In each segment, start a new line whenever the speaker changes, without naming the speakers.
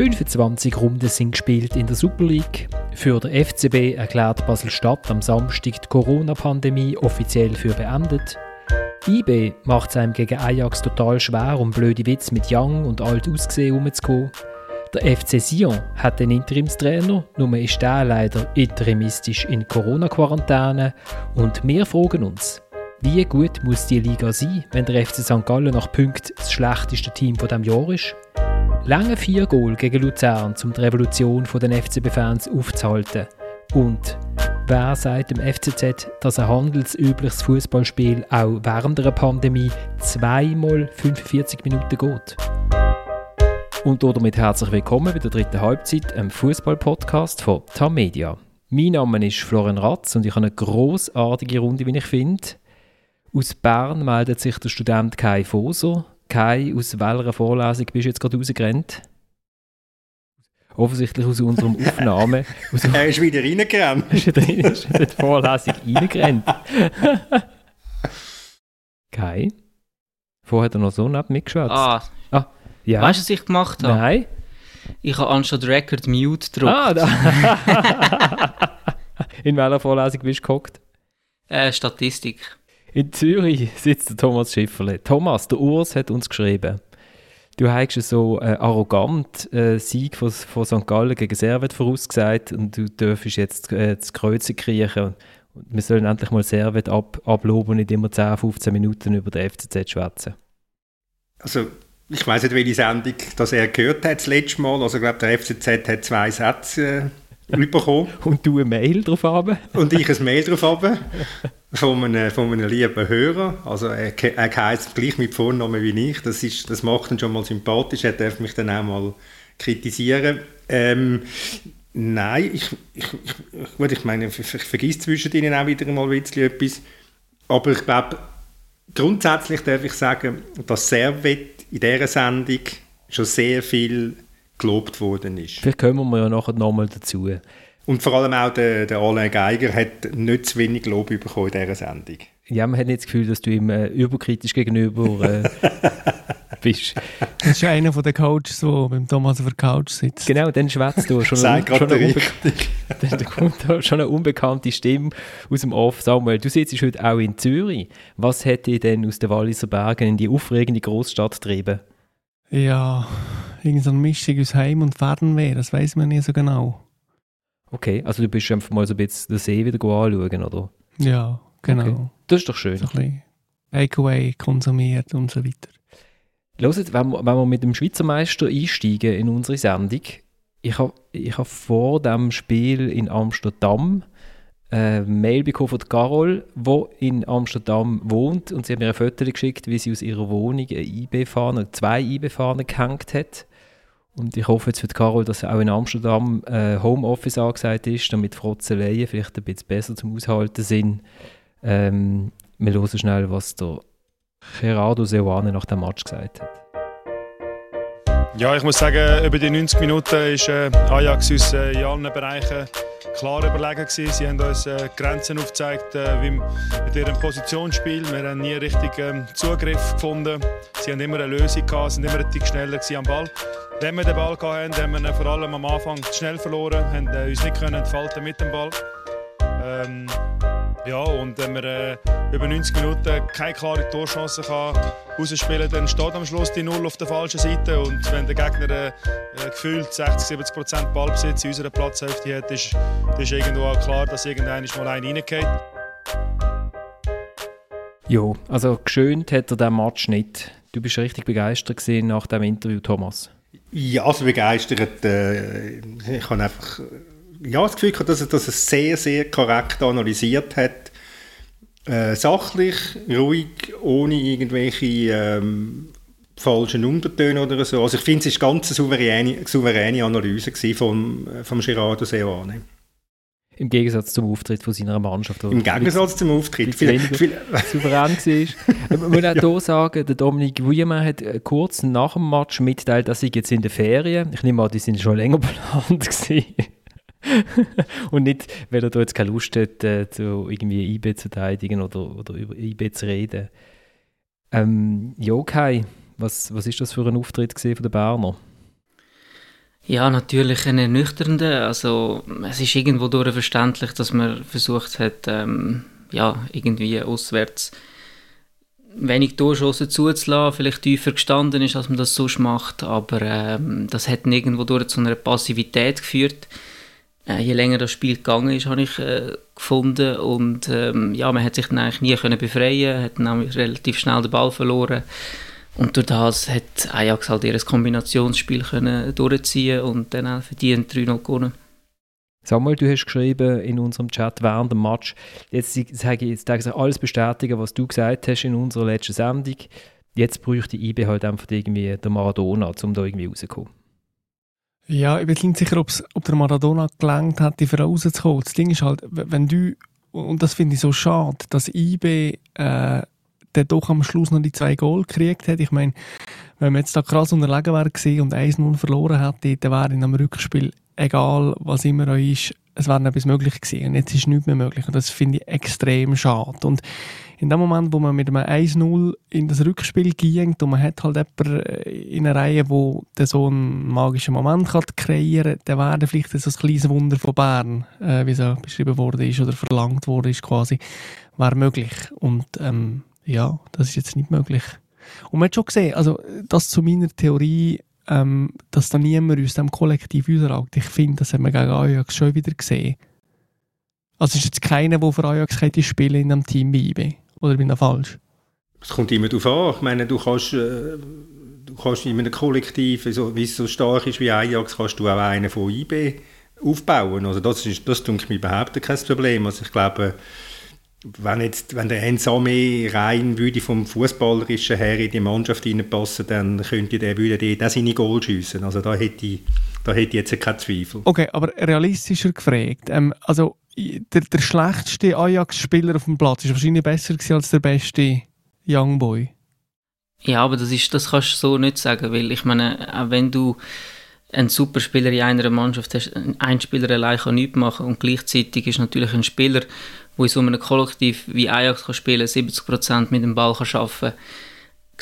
25 Runden sind gespielt in der Super League. Für den FCB erklärt Basel-Stadt am Samstag die Corona-Pandemie offiziell für beendet. IB macht es einem gegen Ajax total schwer, um blöde Witze mit Young und alt ausgesehen umzukommen. Der FC Sion hat den Interimstrainer, nur ist der leider interimistisch in Corona-Quarantäne. Und wir fragen uns, wie gut muss die Liga sein, wenn der FC St. Gallen nach Punkten das schlechteste Team von dem Jahr ist? Lange vier Goal gegen Luzern, um die Revolution der FCB-Fans aufzuhalten. Und wer sagt dem FCZ, dass ein handelsübliches Fußballspiel auch während der Pandemie zweimal 45 Minuten geht? Und damit herzlich willkommen bei der dritten Halbzeit, einem Fußball-Podcast von TAM Media. Mein Name ist Florian Ratz und ich habe eine großartige Runde, wie ich finde. Aus Bern meldet sich der Student Kai Foser. Kai, aus welcher Vorlesung bist du jetzt gerade rausgerannt? Offensichtlich aus unserem Aufnahme.
Aus er ist wieder reingerannt.
ist wieder in die Vorlesung reingerannt. Kai? Vorher hat er noch so neben mitgeschwätzt.
Ah,
ah, ja.
weißt du, was ich gemacht habe?
Nein.
Ich habe anstatt Record Mute gedrückt.
Ah, da. In welcher Vorlesung bist du gehockt?
Äh, Statistik.
In Zürich sitzt der Thomas Schifferle. Thomas, der Urs hat uns geschrieben, du hast so äh, arrogant äh, Sieg von, von St. Gallen gegen Servet vorausgesagt und du dürfst jetzt äh, das Kreuze kriechen. Und wir sollen endlich mal Servet ab, abloben und nicht immer 10, 15 Minuten über den FCZ schwätzen.
Also, ich weiß nicht, welche Sendung das er gehört hat das letzte Mal. Also, ich glaube, der FCZ hat zwei Sätze äh, bekommen.
und du eine Mail drauf haben.
und ich ein Mail drauf haben. Von einem, von einem lieben Hörer. Also er, er heisst gleich mit Vornamen wie ich. Das, ist, das macht ihn schon mal sympathisch. Er darf mich dann auch mal kritisieren. Ähm, nein, ich, ich, ich, gut, ich meine, ich, vergesse zwischen ihnen auch wieder mal ein etwas. Aber ich glaube, grundsätzlich darf ich sagen, dass Servet in dieser Sendung schon sehr viel gelobt worden ist.
Vielleicht kommen wir ja nachher nochmal dazu.
Und vor allem auch der, der Alain Geiger hat nicht zu wenig Lob bekommen in dieser Sendung.
Ja, man hat nicht das Gefühl, dass du ihm äh, überkritisch gegenüber äh, bist.
Das ist einer von den Coaches, der beim Thomas auf der Couch sitzt.
Genau, dann schwätzt du schon, eine, schon, eine dann kommt da schon eine unbekannte Stimme aus dem Off. Samuel, du sitzt heute auch in Zürich. Was hat dich denn aus den Walliser Bergen in die aufregende Großstadt getrieben?
Ja, irgendeine Mischung aus Heim und Fernweh, das weiß man nicht so genau.
Okay, also du bist einfach mal so ein bisschen den See wieder anschauen, oder?
Ja, genau. Okay.
Das ist doch schön.
So ein bisschen Takeaway konsumiert und so weiter.
Hört, wenn wir, wenn wir mit dem Schweizer Meister einsteigen in unsere Sendung, ich habe ich hab vor dem Spiel in Amsterdam eine Mail bekommen von Carol, die in Amsterdam wohnt und sie hat mir ein Foto geschickt, wie sie aus ihrer Wohnung eine IB-Fahne, zwei IB-Fahnen gehängt hat und ich hoffe jetzt für Carol, dass auch in Amsterdam äh, Homeoffice angesagt ist, damit Frotzeleien vielleicht ein bisschen besser zum Aushalten sind. Ähm, wir hören schnell, was der Gerardo Seoane nach dem Match gesagt hat.
Ja, ich muss sagen, über die 90 Minuten ist äh, Ajax uns äh, in allen Bereichen klar überlegen gewesen. Sie haben uns äh, Grenzen aufgezeigt, äh, wie mit ihrem Positionsspiel. Wir haben nie richtig ähm, Zugriff gefunden. Sie haben immer eine Lösung gehabt, sind immer ein schneller am Ball. Wenn wir den Ball hatten, haben wir ihn vor allem am Anfang schnell verloren, haben äh, uns nicht können entfalten mit dem Ball. Ähm, ja, und wenn wir äh, über 90 Minuten keine klare Torchance kann rausspielen dann steht am Schluss die Null auf der falschen Seite. Und wenn der Gegner äh, äh gefühlt 60-70 Prozent Ballbesitz in unserer Platzhälfte hat, ist, ist irgendwo auch klar, dass irgendeiner mal einen reingeht.
Ja, also geschönt hat er diesen Match nicht. Du bist richtig begeistert nach dem Interview, Thomas.
Ja, also begeistert. Äh, ich habe einfach ja, das Gefühl, dass er das sehr, sehr korrekt analysiert hat. Äh, sachlich, ruhig, ohne irgendwelche ähm, falschen Untertöne oder so. Also ich finde, es war eine ganz souveräne, souveräne Analyse vom, vom Gerardo Seoane.
Im Gegensatz zum Auftritt von seiner Mannschaft.
Im Gegensatz zum Auftritt.
Viel, viel souverän war. Man muss auch ja. hier sagen, der Dominik Wiemann hat äh, kurz nach dem Match mitteilt, dass sie jetzt in der Ferien. Ich nehme an, die sind schon länger geplant Und nicht, weil er da jetzt keine Lust hat, äh, zu irgendwie IB zu verteidigen oder, oder über IB zu reden. Ähm, ja, Kai, was, was ist das für ein Auftritt von den Berner?
Ja, natürlich ein ernüchternder. Also es ist irgendwo durch verständlich, dass man versucht hat, ähm, ja, irgendwie auswärts wenig Torschossen zuzulassen, vielleicht tiefer gestanden ist, als man das sonst macht, aber ähm, das hat irgendwo durch zu einer Passivität geführt. Äh, je länger das Spiel gegangen ist, habe ich äh, gefunden und ähm, ja, man hat sich dann eigentlich nie können befreien, hat dann relativ schnell den Ball verloren und durch das hat Ajax halt ihr Kombinationsspiel können durchziehen und dann auch verdient 3-0 gewonnen.
Samuel, du hast geschrieben in unserem Chat während dem Match, jetzt sage ich, jetzt ich alles bestätigen, was du gesagt hast in unserer letzten Sendung. Jetzt bräuchte IB halt einfach irgendwie der Maradona, um da irgendwie rauszukommen.
Ja, ich bin nicht sicher, ob der Maradona gelangt hat, die rauszukommen. Das Ding ist halt, wenn du, und das finde ich so schade, dass IB äh, der doch am Schluss noch die zwei Goal gekriegt hat. Ich meine, wenn man jetzt da krass unterlegen wäre und 1-0 verloren hätte, dann wäre in einem Rückspiel egal was immer auch ist, es wäre etwas möglich gewesen. Und jetzt ist nichts mehr möglich. Und das finde ich extrem schade. Und in dem Moment, wo man mit einem 1-0 in das Rückspiel ging und man hat halt jemanden äh, in einer Reihe, wo der so einen magischen Moment kann kreieren kann, dann wäre vielleicht so ein kleines Wunder von Bern, äh, wie so beschrieben worden ist oder verlangt worden ist quasi, wäre möglich. Und ähm, ja, das ist jetzt nicht möglich. Und man hat schon gesehen, also das zu meiner Theorie, ähm, dass da niemand aus dem Kollektiv rausragt. Ich finde, das haben wir gegen Ajax schon wieder gesehen. Also ist jetzt keiner, der für Ajax hätte spielen in einem Team bei Oder bin ich falsch?
Es kommt immer darauf an. Ich meine, du kannst, äh, du kannst in einem Kollektiv, so, wie es so stark ist wie Ajax, kannst du auch einen von IB aufbauen. Also das ist, das denke ich mir überhaupt kein Problem. Also ich glaube, wenn, jetzt, wenn der Ensame rein würde vom Fußballerischen her in die Mannschaft reinpassen, dann könnte der, würde der auch seine Goal schiessen. Also da hätte ich, da hätte ich jetzt keinen Zweifel.
Okay, aber realistischer gefragt. Ähm, also der, der schlechteste Ajax-Spieler auf dem Platz ist wahrscheinlich besser als der beste Youngboy.
Ja, aber das, ist, das kannst du so nicht sagen, weil ich meine, auch wenn du einen Superspieler in einer Mannschaft hast, ein Spieler allein kann nichts machen und gleichzeitig ist natürlich ein Spieler, wo in so einem Kollektiv wie Ajax kann spielen 70% mit dem Ball kann arbeiten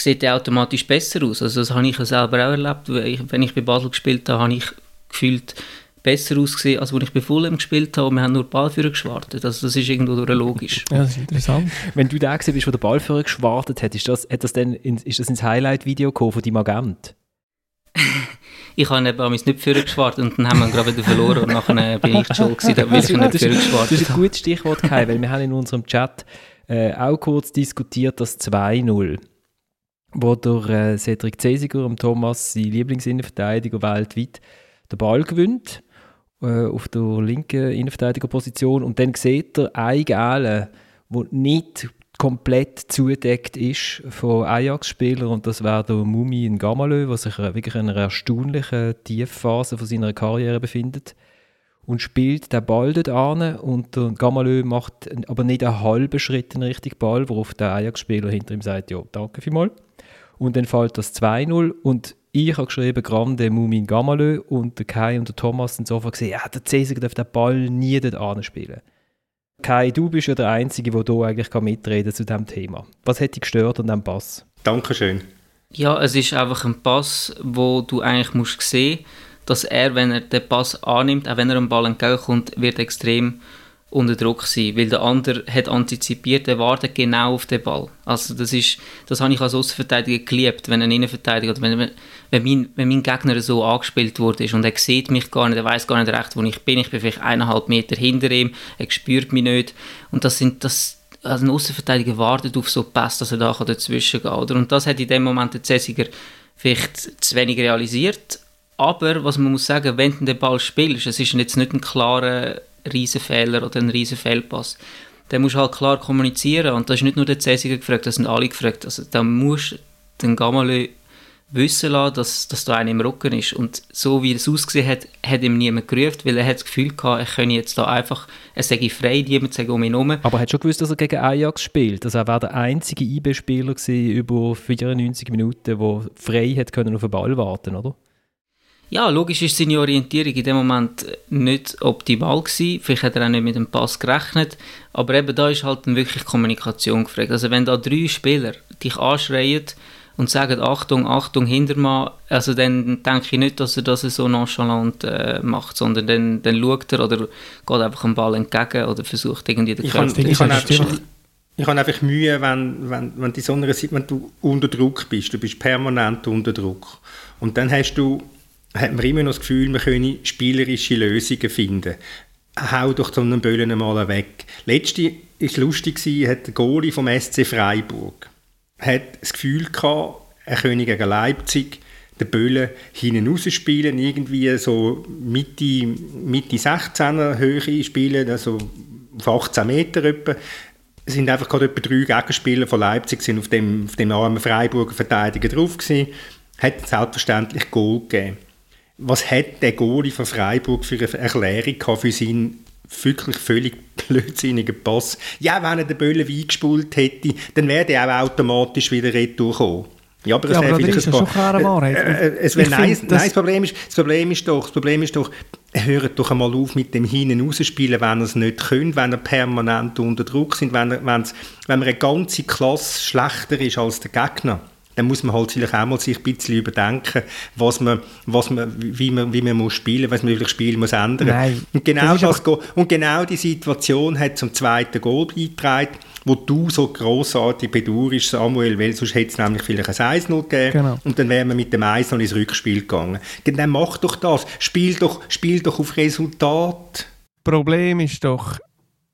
sieht er automatisch besser aus. Also das habe ich selber auch erlebt. Wenn ich bei Basel gespielt habe, habe ich gefühlt besser ausgesehen, als als ich bei Fulham gespielt habe. Wir haben nur Ballführer geschwartet. Also das ist irgendwo logisch.
ja, das ist interessant.
Wenn du da gesehen bist, wo der Ballführer geschwartet hat, ist das, hat das dann in, ist das ins Highlight-Video von deinem Agent?
ich habe eben nicht für geschwart und dann haben wir gerade wieder verloren und nachher bin ich schon gewesen, weil ich nicht für geschwart
Das ist ein gutes Stichwort, Kai, weil wir haben in unserem Chat äh, auch kurz diskutiert, das 2-0 wo der äh, Cedric Cesiger und Thomas, sein Lieblingsinnenverteidiger weltweit, den Ball gewinnt äh, auf der linken Innenverteidigerposition. Und dann sieht er einen Gale, der nicht komplett zudeckt ist von Ajax-Spielern. Und das wäre der Mumi in Gamalö, der sich wirklich in einer erstaunlichen Tiefphase von seiner Karriere befindet. Und spielt den Ball dort an. Und der Gamalö macht aber nicht einen halben Schritt in Richtung Ball, worauf der Ajax-Spieler hinter ihm sagt, ja, danke vielmals. Und dann fällt das 2-0 und ich habe geschrieben, Grande Mumin Gamalö und der Kai und der Thomas sind sofort gesehen, ja, der Cäsar darf den Ball nie dort anspielen. Kai, du bist ja der Einzige, der hier eigentlich mitreden kann zu diesem Thema. Was hat dich gestört an diesem Pass?
Dankeschön.
Ja, es ist einfach ein Pass, wo du eigentlich musst sehen dass er, wenn er den Pass annimmt, auch wenn er am Ball entgegenkommt, wird extrem unter Druck sein, weil der andere hat antizipiert, er wartet genau auf den Ball. Also das ist, das habe ich als Außenverteidiger geliebt, wenn ein Innenverteidiger, wenn, wenn, mein, wenn mein Gegner so angespielt wurde und er sieht mich gar nicht, er weiß gar nicht recht, wo ich bin, ich bin vielleicht eineinhalb Meter hinter ihm, er spürt mich nicht und das sind, das, also ein Außenverteidiger wartet auf so Pass, dass er da dazwischen gehen kann. Und das hat in dem Moment der Cäsiger vielleicht zu wenig realisiert, aber was man muss sagen, wenn du den Ball spielst, es ist jetzt nicht ein klarer Riesenfehler oder ein Riesenfehlpass. Dann musst du halt klar kommunizieren und da ist nicht nur der Cäsiger gefragt, das sind alle gefragt. Also da musst du den Gamalö wissen lassen, dass, dass da einer im Rücken ist. Und so wie es ausgesehen hat, hat ihm niemand gerufen, weil er hat das Gefühl gehabt, er könne jetzt da einfach, er sage frei, niemand sage um ihn herum.
Aber er hat schon gewusst, dass er gegen Ajax spielt. Also er war der einzige IB-Spieler über 94 Minuten, der frei hat können auf den Ball warten, oder?
Ja, logisch ist seine Orientierung in dem Moment nicht optimal gewesen. Vielleicht hat er auch nicht mit dem Pass gerechnet. Aber eben da ist halt wirklich Kommunikation gefragt. Also wenn da drei Spieler dich anschreien und sagen Achtung, Achtung, Hintermann, also dann denke ich nicht, dass er das so nonchalant äh, macht, sondern dann, dann schaut er oder geht einfach dem Ball entgegen oder versucht irgendwie den
Körper... Ich, ich, ich habe einfach Mühe, wenn, wenn, wenn, die so einer, wenn du unter Druck bist, du bist permanent unter Druck und dann hast du hat man immer noch das Gefühl, man könne spielerische Lösungen finden. Hau doch so einen Böllen mal weg. Letzte ist lustig hat der Goalie vom SC Freiburg hat das Gefühl gehabt, er könne gegen Leipzig den Böllen hinten rausspielen, irgendwie so Mitte, Mitte 16er Höhe spielen, also auf 18 Meter etwa. Es sind einfach gerade etwa drei Gegenspieler von Leipzig sind auf dem, auf dem armen Freiburger Verteidiger drauf gewesen. Hat selbstverständlich Goal gegeben. Was hat der Goalie von Freiburg für eine Erklärung für seinen wirklich völlig blödsinnigen Pass. Ja, wenn er den Böllen eingespult hätte, dann wäre er auch automatisch wieder retour gekommen.
Ja, aber das ja, wäre vielleicht ein paar, schon Wahrheit. Äh,
äh, es wär, nein, nein, das Problem ist, das Problem ist doch, das Problem ist doch, hört doch einmal auf mit dem Hinein rausspielen, wenn er es nicht könnt, wenn er permanent unter Druck sind, wenn, er, wenn man eine ganze Klasse schlechter ist als der Gegner dann muss man halt vielleicht auch mal sich ein bisschen überdenken, was man, was man, wie man, wie man muss spielen, was man wirklich spielen muss ändern. Nein, und genau das, das und genau die Situation hat zum zweiten Goal beigetragen, wo du so grossartig bedauerst, Samuel, weil sonst hätte es nämlich vielleicht ein 1-0 gegeben genau. und dann wären wir mit dem 1 ins Rückspiel gegangen. Dann mach doch das, spiel doch, spiel doch auf Resultat.
Problem ist doch,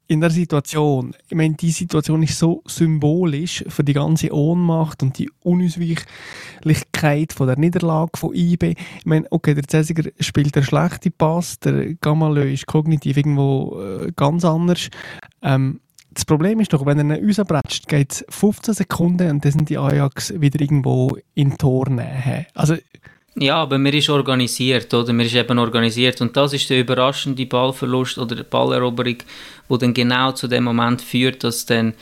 in der Situation, ich meine, die Situation ist so symbolisch für die ganze Ohnmacht und die Unausweichlichkeit von der Niederlage von IB. Ich meine, okay, der Cäsiger spielt der schlechte Pass, der Gamalö ist kognitiv irgendwo äh, ganz anders. Ähm, das Problem ist doch, wenn er ihn rausbretscht, geht es 15 Sekunden und dann sind die Ajax wieder irgendwo in Tornähe. Also
ja, aber man ist organisiert, oder? Man ist eben organisiert. Und das ist der überraschende Ballverlust oder die Balleroberung, wo dann genau zu dem Moment führt, dass dann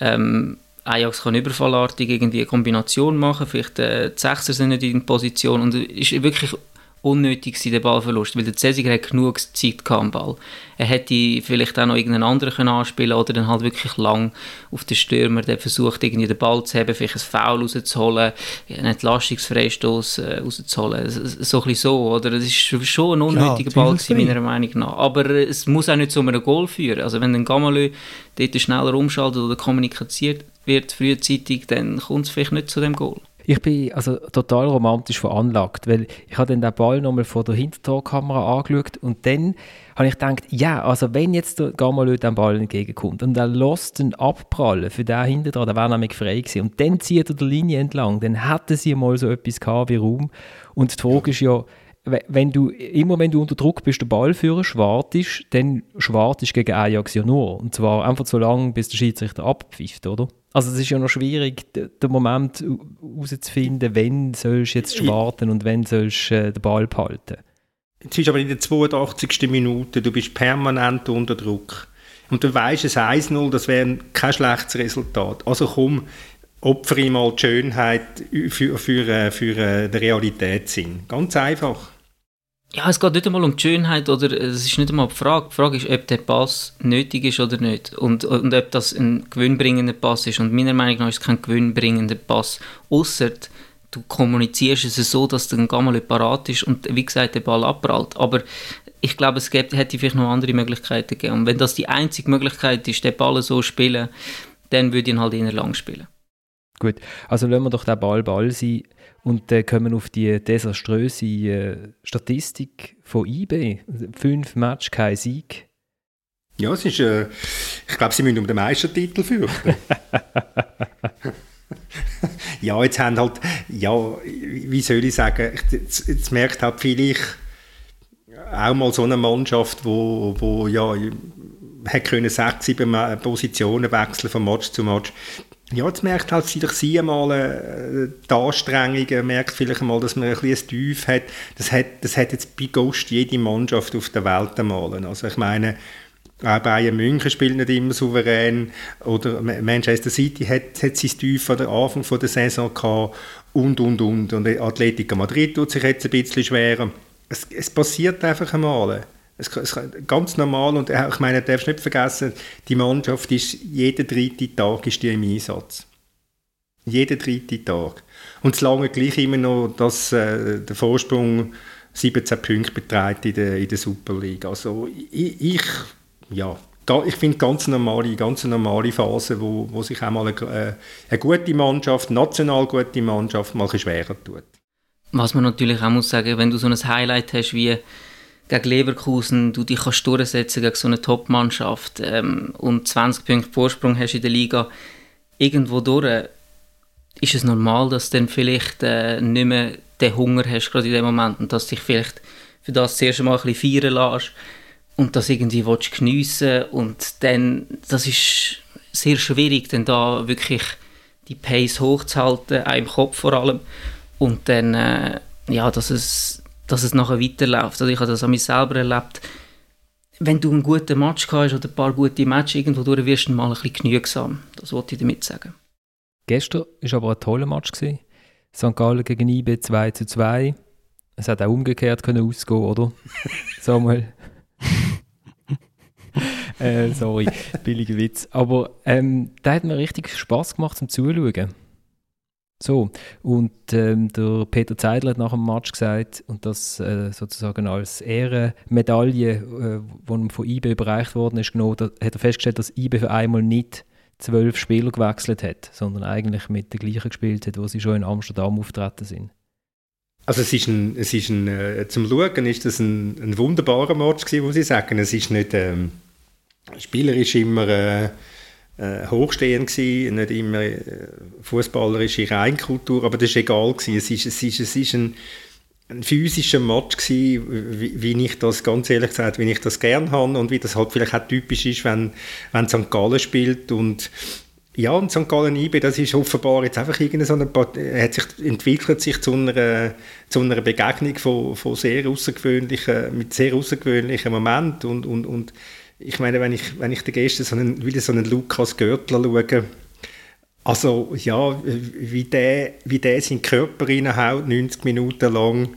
ähm, Ajax kann überfallartig irgendwie eine Kombination machen, vielleicht äh, die Sechser sind nicht in Position und ist wirklich unnötig gewesen, der Ballverlust, weil der Cäsiger hat genug Zeit am Ball. Er hätte vielleicht auch noch irgendeinen anderen können anspielen oder dann halt wirklich lang auf den Stürmer, der versucht irgendwie den Ball zu haben, vielleicht ein Foul rauszuholen, einen Entlastungsfreistoß äh, rauszuholen, so ein bisschen so, oder? Das ist schon ein unnötiger ja, Ball gewesen, meiner Meinung nach. Aber es muss auch nicht zu einem Goal führen. Also wenn ein Gamalö dort schneller umschaltet oder kommuniziert wird frühzeitig, dann kommt es vielleicht nicht zu dem Goal.
Ich bin also total romantisch veranlagt, weil ich habe dann den Ball nochmal vor der Hintertorkamera angeschaut und dann habe ich gedacht, ja, also wenn jetzt der Gamalö den Ball entgegenkommt und er lässt den abprallen für den hinten dran, der wäre nämlich frei gewesen und dann zieht er die Linie entlang, dann hätten sie mal so etwas gehabt wie Raum und die Frage ist ja, wenn du immer wenn du unter Druck bist, den Ball führen, schwartest, dann schwartest gegen Ajax ja nur. Und zwar einfach so lange, bis der Schiedsrichter abpfifft, oder? Also es ist ja noch schwierig, den Moment herauszufinden, wenn sollst du jetzt schwarten und wenn sollst du äh, den Ball behalten.
Jetzt ist aber in der 82. Minute, du bist permanent unter Druck. Und du weißt, es 1-0, das wäre kein schlechtes Resultat. Also komm, opfere mal die Schönheit für, für, äh, für, für äh, den Realitätssinn. Ganz einfach.
Ja, es geht nicht einmal um die Schönheit oder es ist nicht einmal die Frage. Die Frage ist, ob der Pass nötig ist oder nicht und, und ob das ein gewinnbringender Pass ist. Und meiner Meinung nach ist es kein gewinnbringender Pass, außer du kommunizierst es so, dass der Gammel parat ist und wie gesagt der Ball abprallt. Aber ich glaube, es gibt, hätte vielleicht noch andere Möglichkeiten gegeben. Und wenn das die einzige Möglichkeit ist, den Ball so zu spielen, dann würde ich ihn halt eher lang spielen.
Gut, also lassen wir doch den Ball Ball sein und dann kommen wir auf die desaströse äh, Statistik von IB. Fünf Matches, kein Sieg.
Ja, es ist, äh, ich glaube, sie müssen um den Meistertitel fürchten. ja, jetzt haben halt, ja, wie soll ich sagen, jetzt, jetzt merkt halt vielleicht auch mal so eine Mannschaft, wo, wo ja, hat können sechs, sieben Positionen wechseln von Match zu Match ja, jetzt merkt halt vielleicht sie einmal äh, die Anstrengungen, merkt vielleicht einmal, dass man ein bisschen Tief hat. Das, hat. das hat jetzt bei Ghost jede Mannschaft auf der Welt einmal. Also ich meine, auch Bayern München spielt nicht immer souverän oder Manchester City hat, hat sein Tief an der Anfang der Saison gehabt und, und, und. Und Atletico Madrid tut sich jetzt ein bisschen schwerer. Es, es passiert einfach einmal. Es, ganz normal und ich meine, du darfst nicht vergessen, die Mannschaft ist jeden dritten Tag ist die im Einsatz. Jeden dritten Tag. Und es lange gleich immer noch, dass äh, der Vorsprung 17 Punkte beträgt in der, in der Super League. Also ich, ich ja, ich finde ganz normale, ganz normale Phase, wo, wo sich auch mal eine, äh, eine gute Mannschaft, national gute Mannschaft, mal schwerer tut.
Was man natürlich auch muss sagen, wenn du so ein Highlight hast wie gegen Leverkusen, du dich kannst durchsetzen gegen so eine Top-Mannschaft ähm, und 20 Punkte Vorsprung hast in der Liga, irgendwo durch ist es normal, dass du dann vielleicht äh, nicht mehr den Hunger hast, gerade in dem Moment, und dass dich vielleicht für das zuerst mal ein bisschen feiern lässt und das irgendwie willst geniessen und dann, das ist sehr schwierig, dann da wirklich die Pace hochzuhalten, auch im Kopf vor allem, und dann, äh, ja, dass es, dass es nachher weiterläuft. Also ich habe das an mich selber erlebt, wenn du einen guten Match hast oder ein paar gute Matches irgendwo durch, wirst du mal ein bisschen genügsam. Das wollte ich damit sagen.
Gestern war aber ein toller Match. Gewesen. St. Gallen gegen IB 2 zu 2. Es hätte auch umgekehrt können ausgehen, oder? Samuel. äh, sorry, billiger Witz. Aber ähm, da hat mir richtig Spaß gemacht zum Zuschauen. So, und ähm, der Peter Zeidler hat nach dem Match gesagt, und das äh, sozusagen als Ehrenmedaille, äh, die ihm von IBE überreicht worden ist, genommen, da hat er festgestellt, dass IBE für einmal nicht zwölf Spieler gewechselt hat, sondern eigentlich mit den gleichen gespielt hat, wo sie schon in Amsterdam auftreten sind.
Also es ist ein, es ist ein äh, zum Schauen ist das ein, ein wunderbarer Match gewesen, muss ich sagen. Es ist nicht ähm, spielerisch immer äh, äh, hochstehend gewesen, nicht immer äh, fußballerische Reinkultur, aber das ist egal gewesen. Es ist, es ist, es ist ein, ein physischer Match gewesen, wie, wie, ich das ganz ehrlich gesagt, wie ich das gern habe und wie das halt vielleicht auch typisch ist, wenn, wenn St. Gallen spielt und ja, und St. Gallen IB, das ist offenbar jetzt einfach irgendeine so eine, hat sich, entwickelt sich zu einer, zu einer Begegnung von, von sehr außergewöhnlichen, mit sehr außergewöhnlichen Momenten und, und, und ich meine, wenn ich, wenn ich den gestern so einen, wieder so einen Lukas Görtler schaue, also ja, wie der, wie der seinen Körper reinhaut, 90 Minuten lang,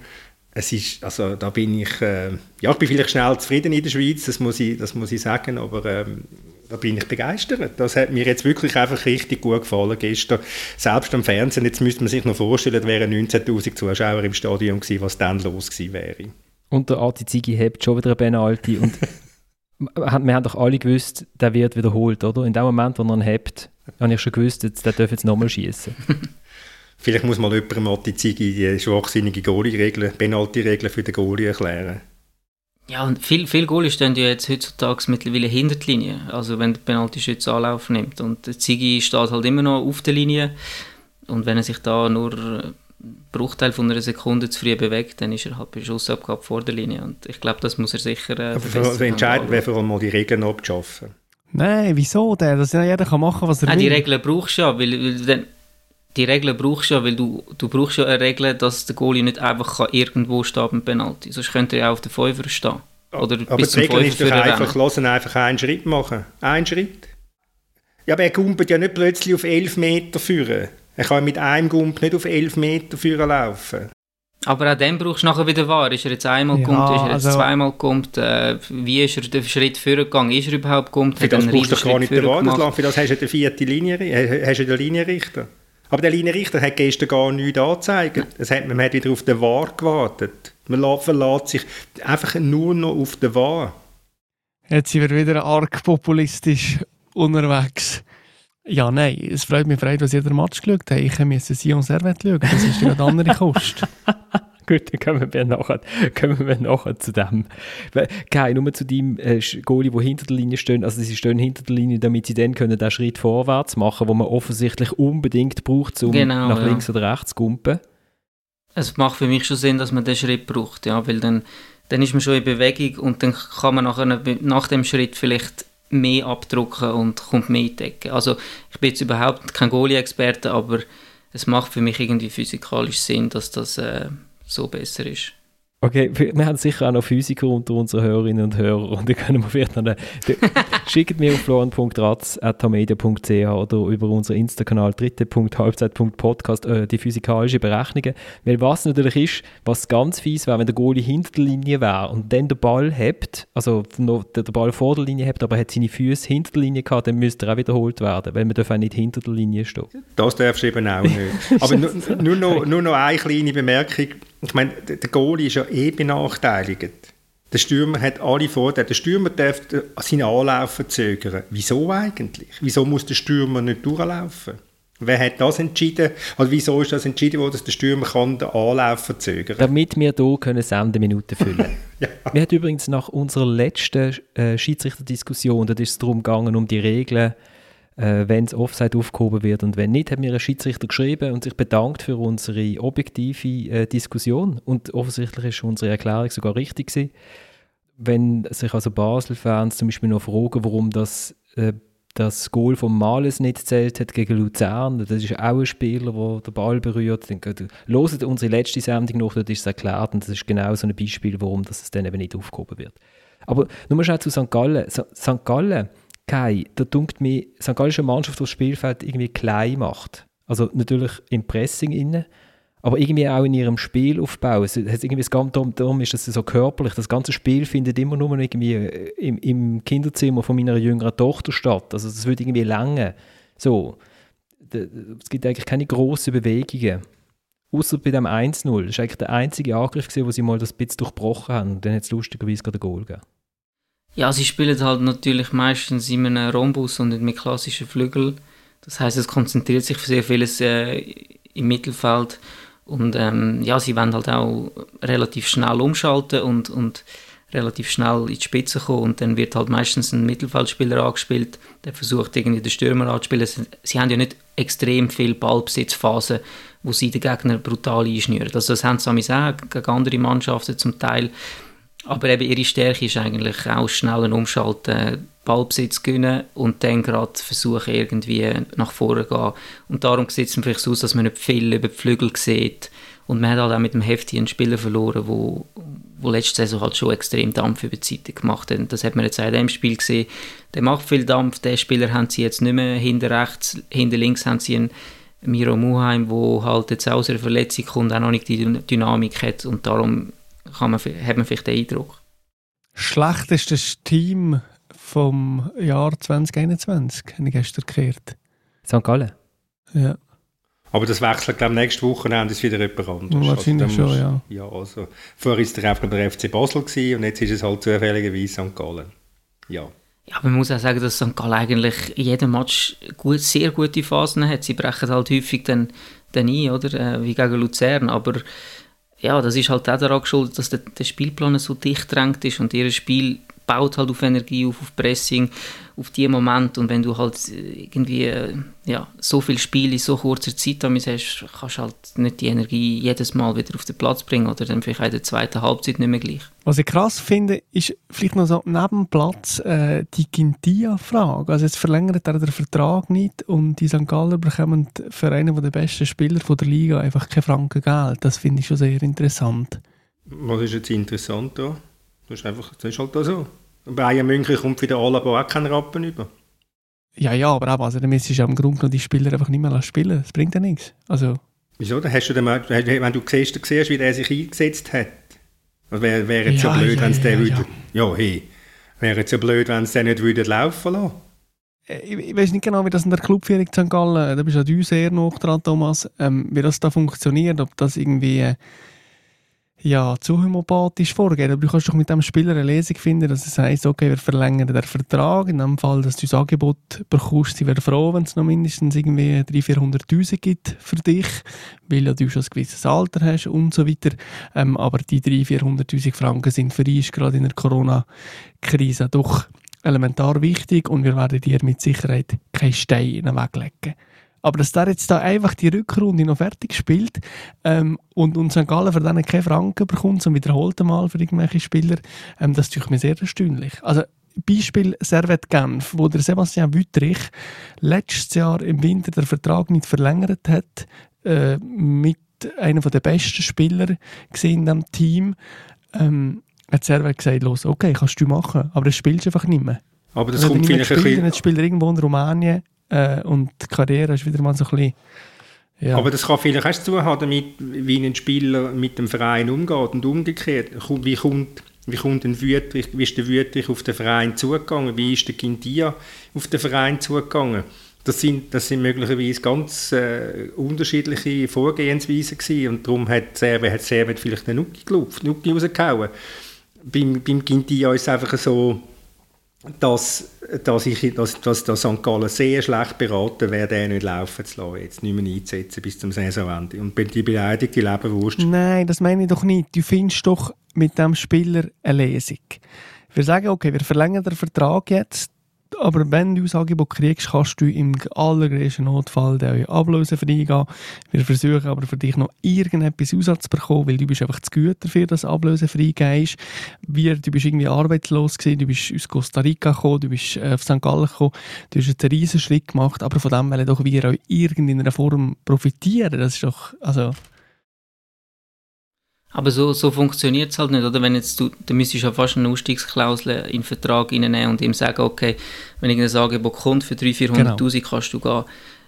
es ist, also da bin ich, äh, ja, ich bin vielleicht schnell zufrieden in der Schweiz, das muss ich, das muss ich sagen, aber ähm, da bin ich begeistert. Das hat mir jetzt wirklich einfach richtig gut gefallen gestern. Selbst am Fernsehen, jetzt müsste man sich noch vorstellen, wären 19'000 Zuschauer im Stadion gewesen, was dann los gewesen wäre.
Und der Adi Zigi hebt schon wieder eine Penalty und wir haben doch alle gewusst, der wird wiederholt, oder? In dem Moment, wo er ihn hebt, habe ich schon gewusst, der darf jetzt nochmal schießen.
Vielleicht muss mal jemand Matti Zigi die schwachsinnige Goalie-Regel, Penalty-Regel für den Goalie erklären.
Ja, und viel, viel Goalies stehen ja jetzt heutzutage mittlerweile hinter der Linie. Also wenn der Penalty-Schütze Anlauf nimmt. Und der Zigi steht halt immer noch auf der Linie. Und wenn er sich da nur Bruchteil von einer Sekunde zu früh bewegt, dann ist er halt bei Schussabgabe vor der Linie. Und ich glaube, das muss er sicher äh,
Aber entscheidend wäre vor allem mal die Regeln abzuschaffen.
Nein, wieso denn? Dass jeder kann machen, was er
Nein,
will.
Die Regeln brauchst du ja, weil, weil dann, die Regeln brauchst du ja, weil du, du brauchst ja eine Regel, dass der Goalie nicht einfach kann irgendwo stehen beim Penalty. Sonst könnte er ja auf der Fünfer stehen. Oder
aber
bis
die Regel ist doch einfach, lassen einfach einen Schritt machen. Einen Schritt. Ja, aber er gumpelt ja nicht plötzlich auf 11 Meter führen. Er kann mit einem Gump nicht auf 11 Meter führen laufen.
Aber auch dann brauchst du nachher wieder wahr. Ist er jetzt einmal
Ja,
gekommen, ist er jetzt
also-
zweimal gekommen, äh, wie ist er den Schritt vorgegangen, ist er überhaupt gekommen,
Für das brauchst du gar nicht den? Land. Für das hast du den vierten Linie, äh, hast du den Linienrichter. Aber der Linienrichter hat gestern gar nichts angezeigt. Es hat, man hat wieder auf den Wahr gewartet. Man verlässt sich einfach nur noch auf den Wahr.
Jetzt sind wir wieder arg populistisch unterwegs. Ja, nein, es freut mich, freut, dass jeder Match geschaut hat. Ich musste Sion Servette schauen, das ist ja eine andere Kost.
Gut, dann kommen wir nachher, kommen wir nachher zu dem. Kai, nur zu deinem äh, Goalie, die hinter der Linie stehen. Also sie stehen hinter der Linie, damit sie dann können den Schritt vorwärts machen, wo man offensichtlich unbedingt braucht, um
Genau,
nach
ja.
links oder rechts zu gumpen.
Es macht für mich schon Sinn, dass man den Schritt braucht, ja, weil dann, dann ist man schon in Bewegung und dann kann man nachher, nach dem Schritt vielleicht mehr abdrucken und kommt mehr Ecke. Also ich bin jetzt überhaupt kein Goalie-Experte, aber es macht für mich irgendwie physikalisch Sinn, dass das äh, so besser ist.
Okay, wir haben sicher auch noch Physiker unter unseren Hörerinnen und Hörern und die können wir vielleicht noch... schickt mir auf florian.ratz.media.ch oder über unseren Insta-Kanal dritte.halbzeit.podcast äh, die physikalischen Berechnungen. Weil was natürlich ist, was ganz fies wäre, wenn der Goalie hinter der Linie wäre und dann den Ball hebt, also noch der Ball vor der Linie hebt, aber hat seine Füße hinter der Linie gehabt, dann müsste er auch wiederholt werden, weil man darf auch nicht hinter der Linie stehen.
Das darfst du eben auch nicht. aber nur, nur, noch, nur noch eine kleine Bemerkung ich meine, der Goalie ist ja eh benachteiligt. Der Stürmer hat alle Vorteile. Der Stürmer darf seine Anlaufen zögern. Wieso eigentlich? Wieso muss der Stürmer nicht durchlaufen? Wer hat das entschieden? Also wieso ist das entschieden worden, dass der Stürmer kann den Anlauf verzögern
Damit wir hier können Sendeminuten füllen ja. Wir haben übrigens nach unserer letzten äh, Schiedsrichterdiskussion, da ist es darum gegangen, um die Regeln äh, wenn es Offside aufgehoben wird und wenn nicht, hat mir ein Schiedsrichter geschrieben und sich bedankt für unsere objektive äh, Diskussion und offensichtlich ist unsere Erklärung sogar richtig gewesen. Wenn sich also Basel-Fans zum Beispiel noch fragen, warum das äh, das Goal von Males nicht zählt hat gegen Luzern. Das ist auch ein Spieler, der den Ball berührt. Dann hört unsere letzte Sendung noch, dort ist es erklärt und das ist genau so ein Beispiel, warum das es dann eben nicht aufgehoben wird. Aber nur mal schnell zu St. Gallen. St. Gallen Kai, da dunkt mir, St. Gallen ist eine Mannschaft, die das Spielfeld irgendwie klein macht. Also natürlich im Pressing inne, aber irgendwie auch in ihrem Spielaufbau. Es, es irgendwie das ganze, darum ist es so körperlich. Das ganze Spiel findet immer nur irgendwie äh, im, im Kinderzimmer von meiner jüngeren Tochter statt. Also es wird irgendwie lange. So. Es gibt eigentlich keine grossen Bewegungen. Außer bei dem 1-0. Das war eigentlich der einzige Angriff, wo sie mal das bisschen durchbrochen haben. Und dann hat es lustigerweise gerade ein Goal gegeben.
Ja, sie spielen halt natürlich meistens in einem Rhombus und nicht mit klassischen Flügeln. Das heißt, es konzentriert sich sehr vieles äh, im Mittelfeld und ähm, ja, sie wollen halt auch relativ schnell umschalten und, und relativ schnell in die Spitze kommen und dann wird halt meistens ein Mittelfeldspieler angespielt, der versucht irgendwie den Stürmer anzuspielen. Sie, sie haben ja nicht extrem viel Ballbesitzphasen, wo sie den Gegner brutal einschnüren. Also das haben sie auch gegen andere Mannschaften zum Teil. Aber eben ihre Stärke ist eigentlich auch schnell Umschalten, Ballbesitz gewinnen und dann gerade versuchen, irgendwie nach vorne zu gehen. Und darum sieht es vielleicht so aus, dass man nicht viel über die Flügel sieht. Und man hat halt auch mit dem Hefti einen Spieler verloren, wo, wo letzte Saison halt schon extrem Dampf über die Seite gemacht hat. Das hat man jetzt auch in diesem Spiel gesehen. Der macht viel Dampf, den Spieler haben sie jetzt nicht mehr. Hinter rechts, hinter links haben sie einen Miro Muheim, der halt jetzt aus einer Verletzung kommt, auch noch nicht die Dynamik hat und darum kann man, hat man vielleicht den Eindruck.
Schlechtestes Team vom Jahr 2021, habe ich gestern gehört.
St. Gallen?
Ja.
Aber das wechselt, glaube ich, nächste Woche ist wieder jemand
anders. Wahrscheinlich also, schon, ja.
Ja, also, vorher war der einfach der FC Basel gewesen, und jetzt ist es halt zufälligerweise St. Gallen. Ja.
Ja, man muss auch sagen, dass St. Gallen eigentlich in jedem Match gut, sehr gute Phasen hat. Sie brechen halt häufig dann, dann ein, oder? Äh, wie gegen Luzern, aber ja, das ist halt auch daran geschuldet, dass der, der Spielplan so dicht drängt ist und ihr Spiel baut halt auf Energie, auf, auf Pressing, auf die Moment und wenn du halt irgendwie ja, so viel Spiel in so kurzer Zeit damit hast, kannst du halt nicht die Energie jedes Mal wieder auf den Platz bringen oder dann vielleicht auch in der zweiten Halbzeit nicht mehr gleich.
Was ich krass finde, ist vielleicht noch so neben dem Platz äh, die Gintia-Frage. Also jetzt verlängert er den Vertrag nicht und die St. Galler bekommen für einen der besten Spieler von der Liga einfach kein Franken Geld. Das finde ich schon sehr interessant.
Was ist jetzt interessant da? Das ist, einfach, das ist halt so. Bayern München kommt für den Alaba auch keinen Rappen über.
Ja, ja, aber auch, also, dann müsstest du am Grunde noch die Spieler einfach nicht mehr spielen. Das bringt ja nichts. Also.
Wieso? Dann hast du den, wenn du siehst, siehst, wie der sich eingesetzt hat. Wäre wär jetzt ja, so blöd, ja, wenn es ja, der ja, würde... Ja, hey. Wäre jetzt so blöd, wenn es den nicht würde laufen lassen
äh, ich, ich weiß nicht genau, wie das in der Clubführung St. Gallen, da bist ja du sehr noch dran, Thomas, ähm, wie das da funktioniert, ob das irgendwie äh, ja, zu homopathisch vorgehen. Aber du kannst doch mit dem Spieler eine Lesung finden, dass es heisst, okay, wir verlängern den Vertrag. In dem Fall, dass du das Angebot bekommst, sie wären froh, wenn es noch mindestens irgendwie 300.000, 400'000 gibt für dich, weil ja du schon ein gewisses Alter hast und so weiter. Ähm, aber die 300.000, 400'000 Franken sind für dich gerade in der Corona-Krise doch elementar wichtig und wir werden dir mit Sicherheit keinen Stein in den Weg legen. Aber dass der jetzt da einfach die Rückrunde noch fertig spielt ähm, und, und St. Gallen für den keine Franken bekommt, zum wiederholten Mal für irgendwelche Spieler, ähm, das tut mir sehr erstaunlich. Also Beispiel Servet Genf, wo der Sebastian Wüttrich letztes Jahr im Winter den Vertrag nicht verlängert hat, äh, mit einer der besten Spieler in diesem Team. ähm, hat Server gesagt, los, okay, kannst du machen, aber das spielst du einfach nicht mehr.
Aber das kommt vielleicht
ein bisschen... Jetzt spielt er irgendwo in Rumänien äh, und die Karriere ist wieder mal so ein bisschen...
Ja. Aber das kann vielleicht auch zu haben damit, wie ein Spieler mit dem Verein umgeht und umgekehrt. Wie kommt, wie kommt ein Wüterich, wie ist der Wüterich auf den Verein zugegangen? Wie ist der Kindia auf den Verein zugegangen? Das sind, das sind möglicherweise ganz äh, unterschiedliche Vorgehensweisen gewesen und darum hat Serbien, hat Serbien vielleicht den Nuki gelupft, Nuki rausgehauen. Beim, beim Gintia ist es einfach so, dass, dass, ich, dass, dass, dass St. Gallen sehr schlecht beraten wäre, den nicht laufen zu lassen, jetzt nicht mehr einzusetzen bis zum Saisonende. Und die beleidigte Leberwurst...
Nein, das meine ich doch nicht. Du findest doch mit dem Spieler eine Lesung. Wir sagen, okay, wir verlängern den Vertrag jetzt, aber wenn du ein Angebot kriegst, kannst du im allergrößten Notfall den Ablöse freigeben. Wir versuchen aber für dich noch irgendetwas Aussatz zu bekommen, weil du bist einfach zu gut dafür, dass Ablöse freigehst. Wir, du bist irgendwie arbeitslos gewesen, du bist aus Costa Rica gekommen, du bist äh, auf St. Gallen gekommen, du hast einen riesen Schritt gemacht, aber von dem wollen doch wir auch irgendeiner Form profitieren. Das ist doch, also...
Aber so, so funktioniert es halt nicht, oder? Wenn jetzt du, dann müsstest du ja fast eine Ausstiegsklausel in den Vertrag reinnehmen und ihm sagen, okay, wenn irgendein Angebot kommt für 300.000, 400'000 genau. kannst du gehen.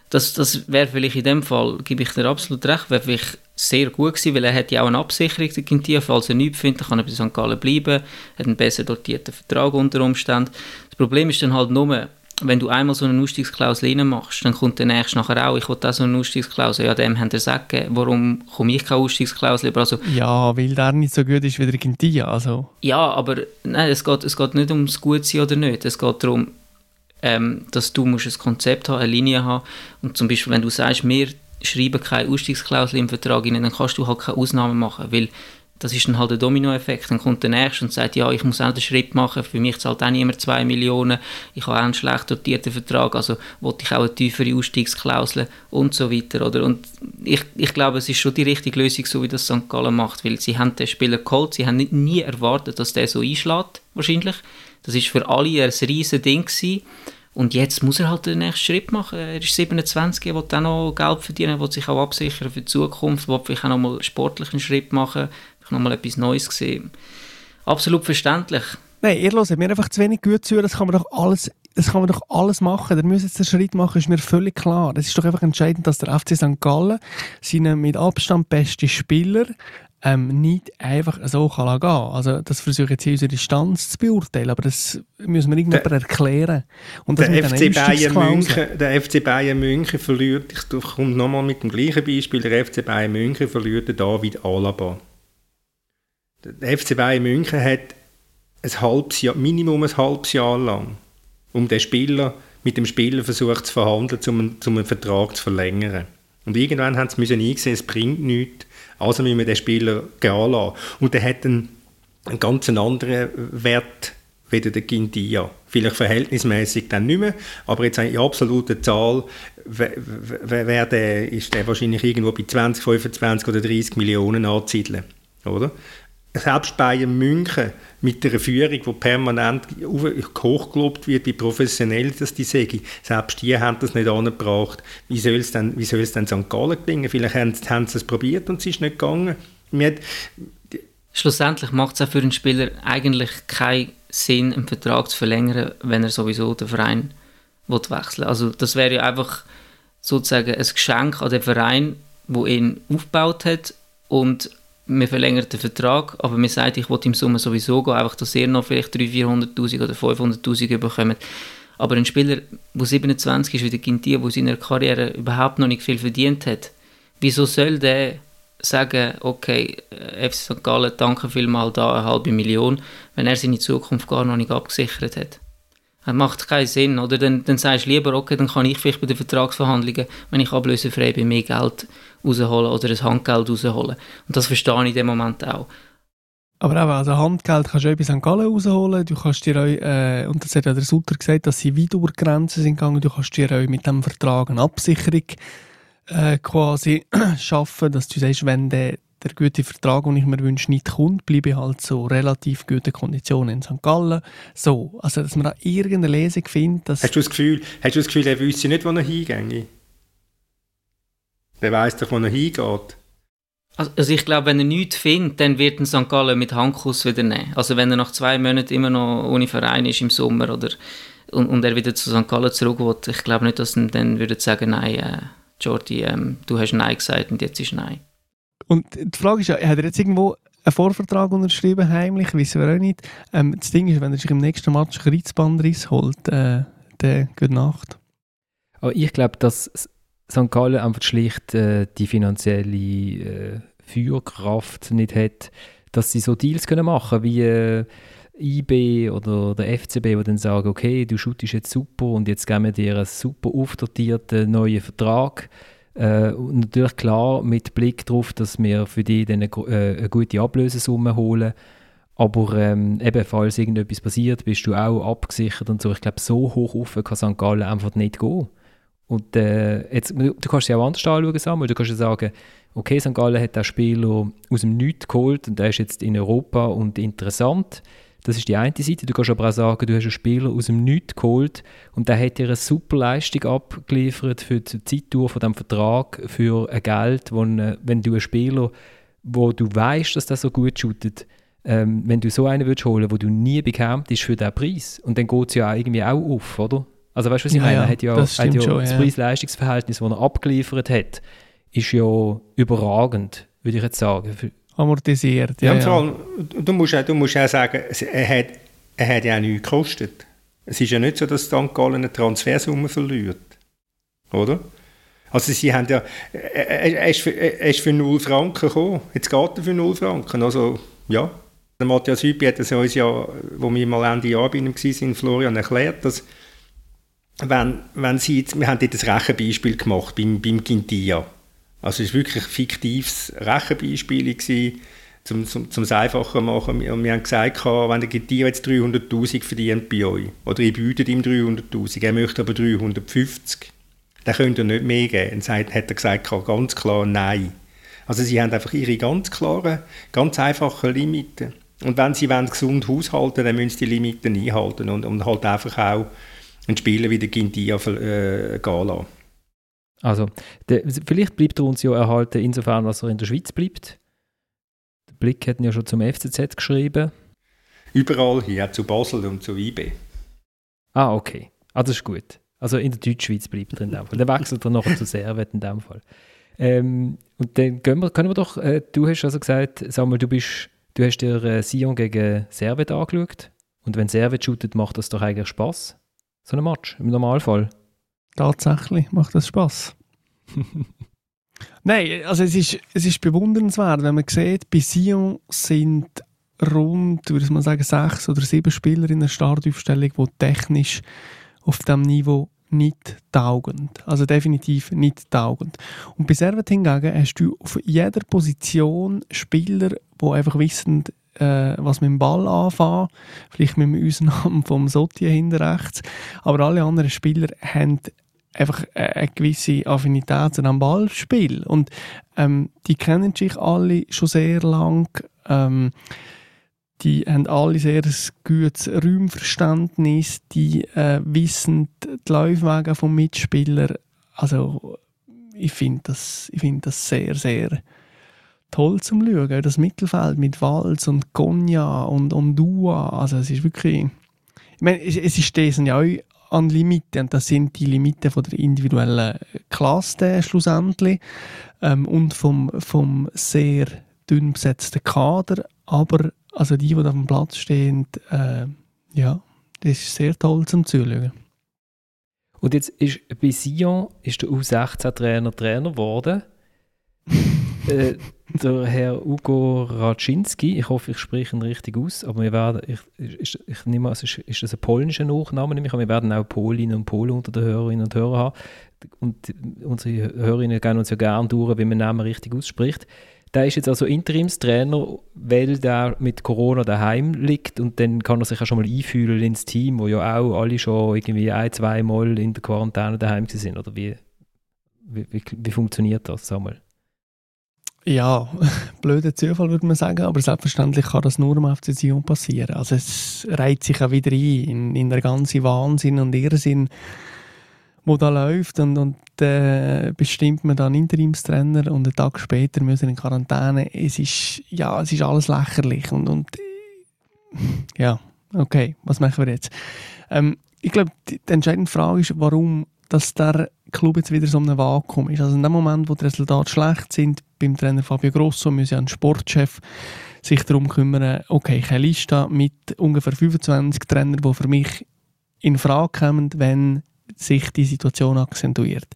Das, das wäre vielleicht in dem Fall, gebe ich dir absolut recht, wäre vielleicht sehr gut gewesen, weil er hat ja auch eine Absicherung, der Quintier, falls er nichts findet, kann er bei St. Gallen bleiben, hat einen besser dotierten Vertrag unter Umständen. Das Problem ist dann halt nur, wenn du einmal so eine Ausstiegsklausel machst, dann kommt der nächste nachher auch, ich will auch so eine Ausstiegsklausel. Ja, dem haben sie gesagt, warum komme ich keine Ausstiegsklausel über? Also,
ja, weil der nicht so gut ist wie der Gintia, also.
Ja, aber nein, es geht, es geht nicht ums Gutsein oder nicht. Es geht darum, ähm, dass du musst ein Konzept haben, eine Linie haben und zum Beispiel, wenn du sagst, wir schreiben keine Ausstiegsklausel im Vertrag rein, dann kannst du halt keine Ausnahmen machen, weil das ist dann halt der Dominoeffekt. Dann kommt der Nächste und sagt, ja, ich muss auch den Schritt machen, für mich zahlt auch niemand 2 Millionen, ich habe auch einen schlecht dotierten Vertrag, also wollte ich auch eine tiefere Ausstiegsklausel und so weiter. Oder? Und ich, ich glaube, es ist schon die richtige Lösung, so wie das St. Gallen macht, weil sie haben den Spieler geholt, sie haben nie erwartet, dass der so einschlägt, wahrscheinlich. Das ist für alle ein riesiges Ding gewesen. Und jetzt muss er halt den nächsten Schritt machen. Er ist 27, er will auch noch Geld verdienen, will sich auch absichern für die Zukunft, will vielleicht auch noch mal sportlichen Schritt machen nochmal etwas Neues gesehen. Absolut verständlich.
Nein, ihr hört mir einfach zu wenig gut zu, das kann man doch alles das kann man doch alles machen. Der muss jetzt den Schritt machen, ist mir völlig klar. Es ist doch einfach entscheidend, dass der FC St. Gallen seinen mit Abstand besten Spieler ähm, nicht einfach so kann gehen Also das versuche ich jetzt hier unsere Distanz zu beurteilen, aber das müssen wir irgendjemand erklären.
Und der, FC Bayern München, der FC Bayern München verliert, ich komme nochmal mit dem gleichen Beispiel, der FC Bayern München verliert David Alaba. Der FC Bayern München hat ein halbes Jahr, Minimum ein halbes Jahr lang um den Spieler, mit dem Spieler versucht zu verhandeln, um, um einen Vertrag zu verlängern. Und irgendwann haben sie müssen eingesehen, es bringt nichts, also müssen wir den Spieler gehen lassen. Und der hat einen, einen ganz anderen Wert weder der Gindia. Vielleicht verhältnismäßig dann nicht mehr, aber jetzt in absoluter Zahl wer, der, ist der wahrscheinlich irgendwo bei 20, 25 oder 30 Millionen anzusiedeln. Oder? Selbst Bayern München mit der Führung, die permanent hochgelobt wird, wie professionell das die sagen, selbst die haben das nicht angebracht. Wie soll es denn, wie soll es denn St. Gallen gelingen? Vielleicht haben, haben sie es probiert und es ist nicht gegangen.
Schlussendlich macht es auch für einen Spieler eigentlich keinen Sinn, einen Vertrag zu verlängern, wenn er sowieso den Verein wechseln will. Also das wäre ja einfach sozusagen ein Geschenk an den Verein, wo ihn aufgebaut hat und wir verlängern den Vertrag, aber wir sagen, ich will im Sommer sowieso gehen, einfach, dass ihr noch vielleicht 300'000, 400'000 oder 500'000 bekommt. Aber ein Spieler, der 27 ist, wie der Gintier, der in seiner Karriere überhaupt noch nicht viel verdient hat, wieso soll der sagen, okay, FC St. Gallen, danke vielmal da eine halbe Million, wenn er seine Zukunft gar noch nicht abgesichert hat? Das macht keinen Sinn, oder? Dann, dann sagst du lieber, okay, dann kann ich vielleicht bei den Vertragsverhandlungen, wenn ich ablösefrei bin, mehr Geld rausholen oder ein Handgeld rausholen. Und das verstehe ich in dem Moment auch.
Aber auch, also Handgeld kannst du auch bei St. Gallen rausholen. Du kannst dir auch, äh, und das hat ja der Sutter gesagt, dass sie weit über Grenzen sind gegangen. Du kannst dir auch mit dem Vertrag eine Absicherung äh, quasi schaffen, dass du sagst, wenn der der gute Vertrag, den ich mir wünsche, nicht kommt, bleibe ich halt so relativ gute Konditionen in St. Gallen. So, also dass man da irgendeine Lesung findet, dass...
Hast du das Gefühl, hast du das Gefühl er wüsste nicht, wo er hingeht? Der weiss doch, wo er hingeht.
Also ich glaube, wenn er nichts findet, dann wird ein St. Gallen mit Handkuss wieder nehmen. Also wenn er nach zwei Monaten immer noch ohne Verein ist im Sommer oder und, und er wieder zu St. Gallen zurück will, ich glaube nicht, dass er dann würde sagen, nein, äh, Jordi, ähm, du hast Nein gesagt und jetzt ist Nein.
Und die Frage ist ja, hat er jetzt irgendwo einen Vorvertrag unterschrieben, heimlich, wissen wir auch nicht. Ähm, das Ding ist, wenn er sich im nächsten Match Kreuzbandriss holt, äh, dann gute Nacht.
Aber ich glaube, dass St. Gallen einfach schlicht äh, die finanzielle äh, Führkraft nicht hat, dass sie so Deals können machen wie äh, IB oder der FCB, die dann sagen, okay, du shootest jetzt super und jetzt geben wir dir einen super aufdatierten neuen Vertrag. Äh, natürlich klar mit Blick darauf, dass wir für die dann eine, äh, eine gute Ablösesumme holen. Aber ähm, eben, falls irgendetwas passiert, bist du auch abgesichert und so. Ich glaube, so hoch auf kann St. Gallen einfach nicht gehen. Und äh, jetzt, du kannst ja auch anders anschauen, Samuel. Du kannst ja sagen, okay, St. Gallen hat den Spieler aus dem Nichts geholt und der ist jetzt in Europa und interessant. Das ist die eine Seite. Du kannst aber auch sagen, du hast einen Spieler aus dem Nichts geholt und der hat dir eine super Leistung abgeliefert für die Zeitdauer von diesem Vertrag, für ein Geld, wo, wenn du einen Spieler, wo du weißt, dass der so gut shootet, ähm, wenn du so einen würdest holen, wo du nie bekämpft ist für diesen Preis, und dann geht es ja irgendwie auch auf, oder? Also weißt du, was ich
Ja,
meine? er hat ja
das
hat ja
schon,
das. Preis-Leistungs-Verhältnis, das er abgeliefert hat, ist ja überragend, würde ich jetzt sagen. Für,
Amortisiert.
Ja,
Ja,
vor allem, du musst, auch, du musst auch sagen, es- er hat, er hat ja auch nichts gekostet. Es ist ja nicht so, dass St. Gallen eine Transfersumme verliert. Oder? Also sie haben ja, er, ist für, er ist für 0 Franken gekommen. Jetzt geht er für 0 Franken. Also, ja. Der Matthias Hüppi hat es uns ja, wo wir mal Ende Jahr bei ihm waren, Florian erklärt, dass wenn, wenn sie jetzt, wir haben dort ein Rechenbeispiel gemacht beim, beim Gintia. Also es war wirklich ein fiktives Rechenbeispiel, gewesen, zum, zum, es einfacher machen. Und wir haben gesagt, wenn der Gintia jetzt 300'000 verdient bei euch, oder ihr bietet ihm 300'000, er möchte aber 350, dann könnt ihr nicht mehr geben. Dann sagt- hat er gesagt, ganz klar nein. Also sie haben einfach ihre ganz klaren, ganz einfachen Limiten. Und wenn sie wollen gesund haushalten dann müssen sie die Limiten einhalten und, und halt einfach auch einen Spieler wie der Gintia äh, gehen lassen.
Also, der, vielleicht bleibt er uns ja erhalten, insofern, dass er in der Schweiz bleibt. Der Blick hat ihn ja schon zum FCZ geschrieben.
Überall hier, zu Basel und zu IB.
Ah, okay. Ah, das ist gut. Also in der Deutschschweiz bleibt er in dem Fall. Dann wechselt er nachher zu Servet in dem Fall. Ähm, und dann gehen wir, können wir doch, äh, du hast also gesagt, Samuel, du, bist, du hast dir äh, Sion gegen Servet angeschaut. Und wenn Servet shootet, macht das doch eigentlich Spaß. So ein Match, im Normalfall.
Tatsächlich macht das Spaß. Nein, also es ist, es ist bewundernswert, wenn man sieht, bei Sion sind rund, würde ich mal sagen, sechs oder sieben Spieler in der Startaufstellung, die technisch auf diesem Niveau nicht taugen. Also definitiv nicht taugen. Und bei Servet hingegen hast du auf jeder Position Spieler, die einfach wissen, äh, was mit dem Ball anfangen. Vielleicht mit dem Ausnahmen vom Sotia hinten rechts. Aber alle anderen Spieler haben einfach äh, eine gewisse Affinität einem Ballspiel. Und ähm, die kennen sich alle schon sehr lang. Ähm, die haben alle sehr ein gutes Räumverständnis. Die äh, wissen die Laufwege vom Mitspieler. Also ich finde das, find das sehr, sehr toll zum Schauen. Das Mittelfeld mit Walz und Konya und, und Dua. Also es ist wirklich... Ich meine, es, es ist das ja auch an Limiten. Und das sind die Limiten von der individuellen Klasse schlussendlich ähm, und vom, vom sehr dünn besetzten Kader. Aber also die, die auf dem Platz stehen, äh, ja, das ist sehr toll zum Zuschauen.
Und jetzt ist bei Sion ist der U16-Trainer Trainer geworden. äh, der Herr Ugo Raczynski, ich hoffe, ich spreche ihn richtig aus, aber wir werden, ich, ich, ich nehme an, es ist, ist das ein polnischer Nachname, nehme ich an, wir werden auch Polinnen und Polen unter den Hörerinnen und Hörern haben. Und unsere Hörerinnen gehen uns ja gerne durch, wie man Namen richtig ausspricht. Der ist jetzt also Interimstrainer, weil der mit Corona daheim liegt und dann kann er sich ja schon mal einfühlen ins Team, wo ja auch alle schon irgendwie ein, zwei Mal in der Quarantäne daheim sind. Oder wie, wie, wie, wie funktioniert das, Samuel?
Ja, blöder Zufall würde man sagen, aber selbstverständlich kann das nur am FC Sion passieren. Also es reiht sich auch wieder ein in, in der ganzen Wahnsinn und Irrsinn, wo da läuft und, und äh, bestimmt man dann Interimstrainer und einen Tag später müssen in Quarantäne. Es ist, ja, es ist alles lächerlich und, und ja, okay, was machen wir jetzt? Ähm, ich glaube, die, die, entscheidende Frage ist, warum dass der Club jetzt wieder so einem Vakuum ist. Also in dem Moment, wo die Resultate schlecht sind, beim Trainer Fabio Grosso muss ja ein Sportchef sich darum kümmern, okay, ich habe eine Liste mit ungefähr 25 Trainern, die für mich in Frage kommen, wenn sich die Situation akzentuiert.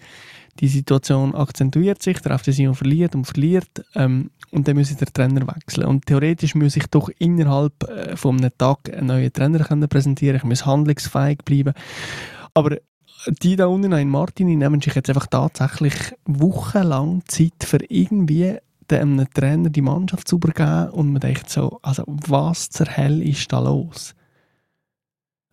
Die Situation akzentuiert sich, der FC Sion verliert und verliert ähm, und dann muss der Trainer wechseln. Und theoretisch muss ich doch innerhalb äh, von einem Tag einen neuen Trainer können präsentieren ich muss handlungsfähig bleiben. Aber die da unten in Martin nehmen sich jetzt einfach tatsächlich wochenlang Zeit für irgendwie einem Trainer die Mannschaft zu übergeben und man denkt so, also was zur Hell ist da los?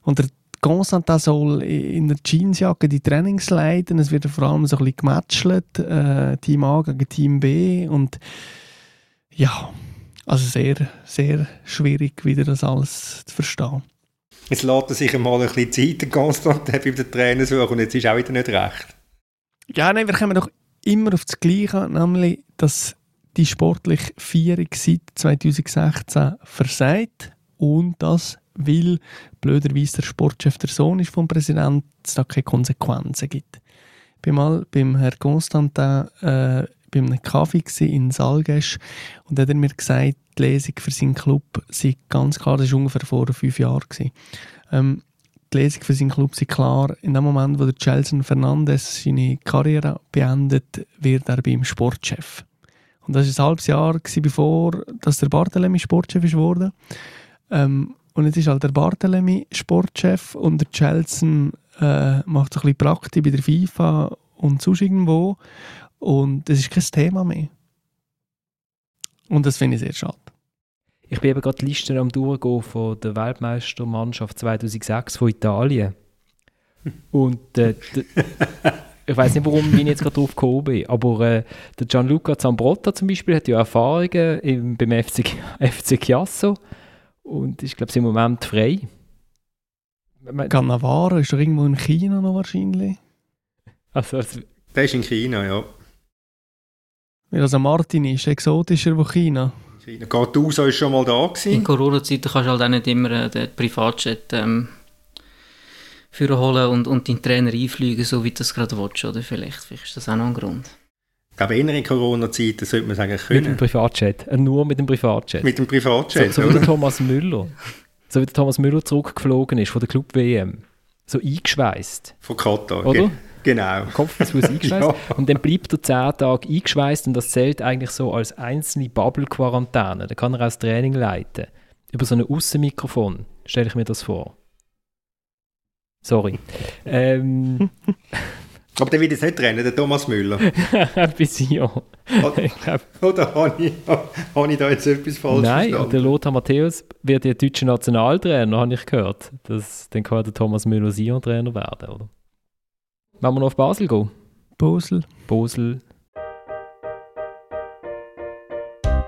Und der Constantin soll in der Jeansjacke die Trainings leiten. Es wird vor allem so ein bisschen gematchelt, äh, Team A gegen Team B. Und ja, also sehr, sehr schwierig, wieder das alles zu verstehen.
Jetzt lässt sich einmal ein bisschen Zeit, Constantin bei den Trainer suchen und jetzt ist auch wieder nicht recht.
Ja, nein, wir kommen doch immer auf das Gleiche, nämlich, dass die sportliche Vierung seit 2016 versagt und das weil blöderweise der Sportchef der Sohn ist vom Präsidenten, es da keine Konsequenzen gibt. Ich war mal beim Herrn Constantin äh, bei einem Kaffee in Salgesch und hat er mir gesagt, die Lesung für seinen Club sei ganz klar, das war ungefähr vor fünf Jahren. Ähm, die Lesung für seinen Club sei klar, in dem Moment, wo der Chelsea Fernandes seine Karriere beendet, wird er beim Sportchef. Und das war ein halbes Jahr, bevor dass der Barthelemy Sportchef wurde. Ähm, und jetzt ist halt der Barthelemy Sportchef und der Chelsea äh, macht so ein bisschen Praktik bei der FIFA und sonst irgendwo. Und das ist kein Thema mehr. Und das finde ich sehr schade.
Ich bin eben gerade die Liste am Durchgehen von der Weltmeistermannschaft 2006 von Italien. Und äh, ich weiß nicht, warum ich jetzt gerade drauf gekommen bin, aber äh, der Gianluca Zambrotta zum Beispiel hat ja Erfahrungen im, beim FC, FC Chiasso und ist, glaube ich, im Moment frei.
Cannavaro ist doch irgendwo in China noch wahrscheinlich.
Also, also der ist in China, ja.
Weil also Martin ist exotischer als China.
China. Gattuso ist schon mal da gewesen.
In Corona-Zeiten kannst du halt auch nicht immer äh, den Privatjet ähm, holen und, und deinen Trainer einfliegen, so wie du das gerade willst, oder vielleicht, vielleicht ist das auch noch ein Grund.
Ich glaube, in Corona-Zeiten sollte man sagen können.
Mit dem Privatjet. Äh, nur mit dem Privatjet.
Mit dem Privatjet,
So, so wie der Thomas Müller. So wie der Thomas Müller zurückgeflogen ist von der Club-WM. So eingeschweißt.
Von Katar,
oder?
Genau.
Kopf bis Fuß eingeschweißt. ja. Und dann bleibt er zehn Tage eingeschweißt und das zählt eigentlich so als einzelne Bubble-Quarantäne. Da kann er auch das Training leiten. Über so ein Außenmikrofon stelle ich mir das vor. Sorry. ähm,
Aber der wird jetzt nicht trennen, der Thomas Müller.
Bis ja.
Oder habe ich, da jetzt etwas falsch
Nein,
verstanden?
der Lothar Matthäus wird ja deutscher Nationaltrainer, habe ich gehört. Das, dann kann der Thomas Müller Sion-Trainer werden, oder? Wollen wir noch auf Basel gehen?
Basel.
Basel,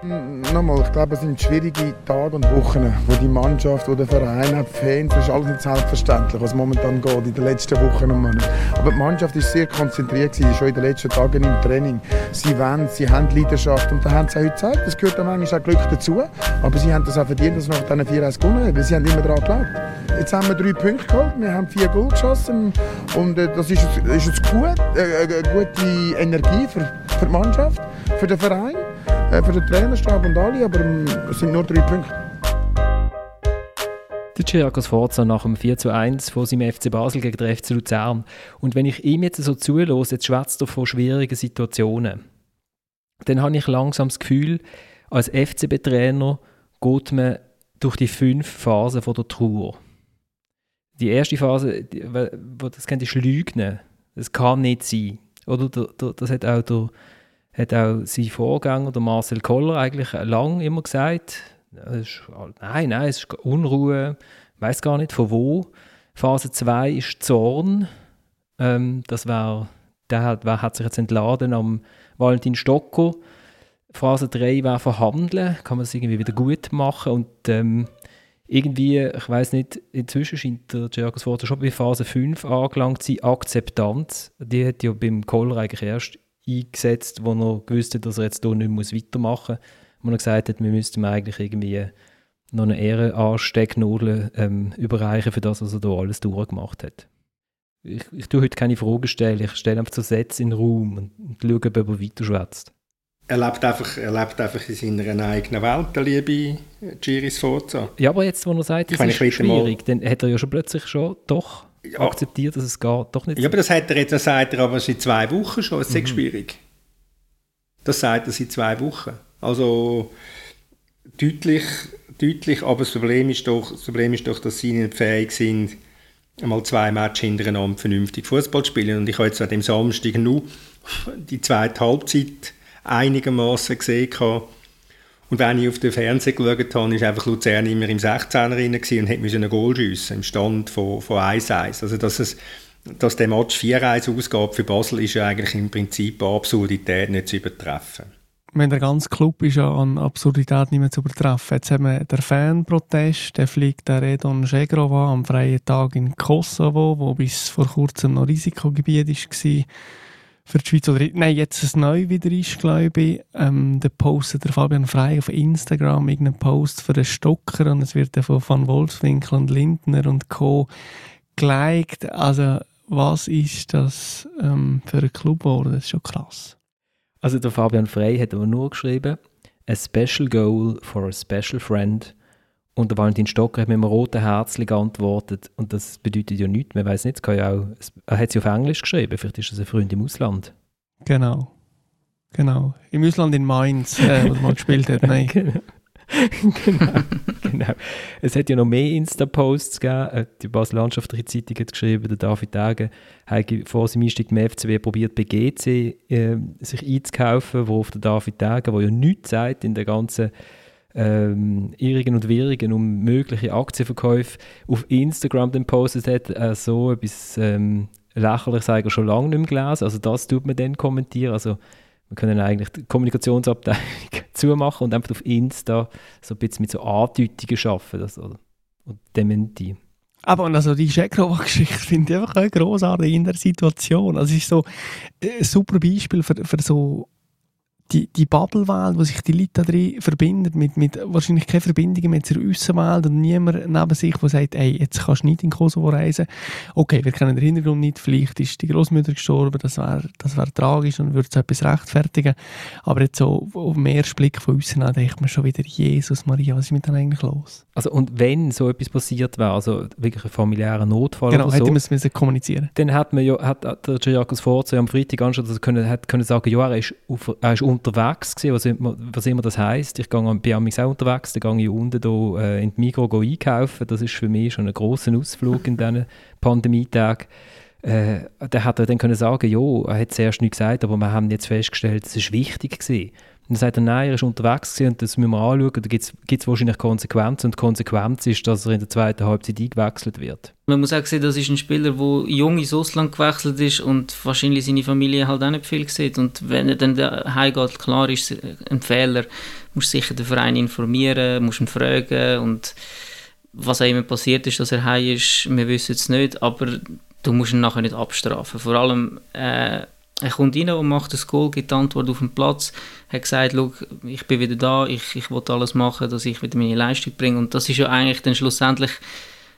nochmal, ich glaube, es sind schwierige Tage und Wochen, wo die Mannschaft, wo der Verein hat, Fans, das ist alles nicht selbstverständlich, was momentan geht in den letzten Wochen und Monaten. Aber die Mannschaft ist sehr konzentriert gewesen, schon in den letzten Tagen im Training. Sie wollen, sie haben Leidenschaft und da haben sie auch heute gezeigt. Das gehört dann manchmal auch Glück dazu, aber sie haben das auch verdient, dass sie nach diesen vier 1 gewonnen haben, sie haben immer daran geglaubt. Jetzt haben wir drei Punkte geholt, wir haben vier Goal geschossen und äh, das ist, ist jetzt gut, äh, äh, gute Energie für, für die Mannschaft, für den Verein äh, für den Trainerstab und alle, aber ähm, es sind nur drei Punkte.
Der Chiriakos Forza nach dem 4 zu 1 von seinem FC Basel gegen den FC Luzern. Und wenn ich ihm jetzt so zulasse, jetzt schwätzt er von schwierigen Situationen, dann habe ich langsam das Gefühl, als FCB-Trainer geht man durch die fünf Phasen der Trauer. Die erste Phase, wo das kennt, ist Lügen. Das kann nicht sein. Oder das hat auch der hat auch sein Vorgänger, der Marcel Koller, eigentlich lang immer gesagt, ist, nein, nein, es ist Unruhe, ich weiß gar nicht von wo. Phase 2 ist Zorn. Ähm, das war, der hat, wer hat sich jetzt entladen am Valentin Stocker. Phase 3 war Verhandeln, kann man es irgendwie wieder gut machen. Und ähm, irgendwie, ich weiß nicht, inzwischen scheint der Forza schon bei Phase 5 angelangt zu sein, Akzeptanz. Die hat ja beim Kohler eigentlich erst eingesetzt, wo er gewusst hat, dass er jetzt hier nicht mehr weitermachen muss. Wo er gesagt hat, wir müssten eigentlich irgendwie noch eine Ehrenanstecknadel ähm, überreichen für das, was er hier alles durchgemacht hat. Ich, ich tue heute keine Fragen stellen, ich stelle einfach so Sätze in den Raum und, und schaue, ob er weiter schwätzt
er lebt einfach, er lebt einfach in seiner eigenen Welt, der liebe Giris Forza.
Ja, aber jetzt, wo er sagt, es ist schwierig, dann hat er ja schon plötzlich schon doch ja. akzeptiert, dass es geht, doch nicht
Ja, aber das hat er jetzt, das sagt er aber seit zwei Wochen schon, es ist mhm. schwierig. Das sagt er seit zwei Wochen. Also deutlich, deutlich, aber das Problem ist doch, das Problem ist doch dass sie nicht fähig sind, einmal zwei Matches hintereinander vernünftig Fußball zu spielen. Und ich habe jetzt an dem Samstag nur die zweite Halbzeit einigermaßen gesehen habe. Und wenn ich auf den Fernseher geschaut habe, war einfach Luzern immer im 16er rein und musste einen Goal schiessen, im Stand von, von 1-1. Also dass, es, dass der Match 4-1 ausgeht für Basel, ist ja eigentlich im Prinzip eine Absurdität nicht zu übertreffen.
Wenn der ganze Club ist ja an Absurdität nicht mehr zu übertreffen. Jetzt haben wir den Fanprotest, der fliegt der Redon Shegrova am freien Tag in Kosovo, wo bis vor kurzem noch Risikogebiet war für die Schweiz. Oder, nein, jetzt es neu wieder ist, glaube ich. Ähm, der postet der Fabian Frey auf Instagram irgendeinen Post für den Stocker und es wird von Van Wolfswinkel und Lindner und Co. geliked. Also, was ist das ähm, für ein Club geworden? Das ist schon krass.
Also, der Fabian Frey hat aber nur geschrieben, a special goal for a special friend und der Valentin Stocker hat mit einem roten Herzchen geantwortet. Und das bedeutet ja nichts. Man weiß nicht, es kann ja auch, er hat es ja auf Englisch geschrieben. Vielleicht ist das ein Freund im Ausland.
Genau. Genau. Im Ausland in Mainz, äh, wo er mal gespielt hat. Nein.
genau. genau, genau. Es hat ja noch mehr Insta-Posts gegeben. Die Basel Landschaftliche Zeitung hat geschrieben, der David Dage hat vor seinem Einstieg im FCW probiert, bei GC äh, sich einzukaufen, wo auf der David Dage, der ja nichts sagt in der ganzen ähm, Irrigen und Wirrigen um mögliche Aktienverkäufe auf Instagram dann postet hat, äh, so etwas ähm, lächerlich sagen schon lange nicht mehr gelesen. Also das tut man dann kommentieren. Also wir können eigentlich die Kommunikationsabteilung zumachen und einfach auf Insta so ein bisschen mit so Andeutungen schaffen das, oder, und Dementi.
Aber und also die Schekrova-Geschichte finde ich einfach großartig in der Situation. Also es ist so ein super Beispiel für, für so die, die Bubble-Welt, wo sich die Leute da drin verbinden, mit, mit wahrscheinlich keine Verbindungen mehr zur Außenwelt und niemand neben sich, der sagt, ey, jetzt kannst du nicht in Kosovo reisen. Okay, wir kennen den Hintergrund nicht, vielleicht ist die Großmutter gestorben, das wäre das wär tragisch und würde so etwas rechtfertigen. Aber jetzt so auf den ersten Blick von außen an, denkt man schon wieder, Jesus Maria, was ist mit dem eigentlich los?
Also und wenn so etwas passiert wäre, also wirklich ein familiärer Notfall
genau,
oder
so, hätte man es kommunizieren
dann hat man ja, hat der Giacos Forza am Freitag anstatt, er können, hat können sagen, ja, er ist, auf, er ist unterwegs gewesen, was immer, was immer das heisst. Ich gehe, bin auch unterwegs, dann gehe ich unten hier, äh, in die Migros einkaufen. Das ist für mich schon ein grosser Ausflug in diesen Pandemietagen. Äh, dann hat er dann können sagen, ja, er hat zuerst nicht gesagt, aber wir haben jetzt festgestellt, es ist wichtig gewesen. Und dann sagt er, nein, er ist unterwegs und das müssen wir anschauen. Da gibt es wahrscheinlich Konsequenzen und die Konsequenz ist, dass er in der zweiten Halbzeit eingewechselt wird.
Man muss auch sehen, das ist ein Spieler, der jung ins Ausland gewechselt ist und wahrscheinlich seine Familie halt auch nicht viel sieht. Und wenn er dann heimgeht, klar ist ein Fehler, muss sicher den Verein informieren, muss ihn fragen und was auch immer passiert ist, dass er heim ist, wir wissen es nicht, aber du musst ihn nachher nicht abstrafen. Vor allem äh, er kommt rein und macht das Goal, gibt die Antwort auf den Platz, hat gesagt, ich bin wieder da, ich, ich will alles machen, dass ich wieder meine Leistung bringe. Und das ist ja eigentlich dann schlussendlich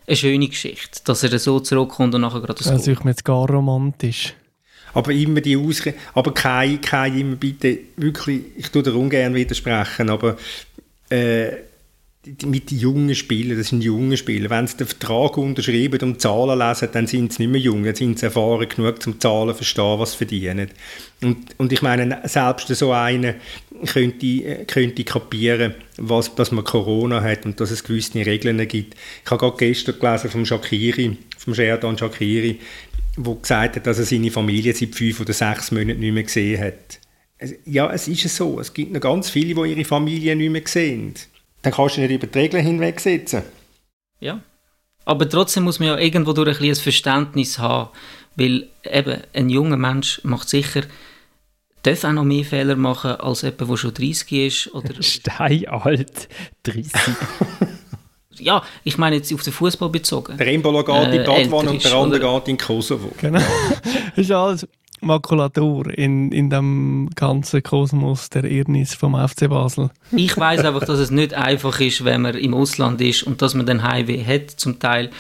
eine schöne Geschichte, dass er so zurückkommt und nachher gerade das
Goal. Also ich mir jetzt gar romantisch.
Aber immer die Ausrede, aber kein, kein immer bitte, wirklich, ich tue dir ungern widersprechen, aber äh, mit jungen Spielern, das sind junge Spieler, wenn sie den Vertrag unterschreiben und Zahlen lesen, dann sind sie nicht mehr jung, dann sind sie erfahren genug, zum Zahlen verstehen, was sie verdienen. Und, und ich meine, selbst so einer könnte, könnte kapieren, was, dass man Corona hat und dass es gewisse Regeln gibt. Ich habe gerade gestern gelesen vom Shakiri, vom Sherdan Shakiri, der gesagt hat, dass er seine Familie seit fünf oder sechs Monaten nicht mehr gesehen hat. Ja, es ist so. Es gibt noch ganz viele, die ihre Familie nicht mehr sehen dann kannst du nicht über die Regeln hinwegsetzen.
Ja. Aber trotzdem muss man ja irgendwo durch ein, ein Verständnis haben, weil eben ein junger Mensch macht sicher darf auch noch mehr Fehler machen als jemand, der schon 30 ist. Oder
Steinalt, 30.
ja, ich meine jetzt auf den Fußball bezogen.
Der Embolo geht in Badwan und der andere geht in Kosovo.
Genau. ist alles Makulatur in, in dem ganzen Kosmos der Irrnis vom FC Basel.
Ich weiß einfach, dass es nicht einfach ist, wenn man im Ausland ist und dass man den Heimweh hat zum Teil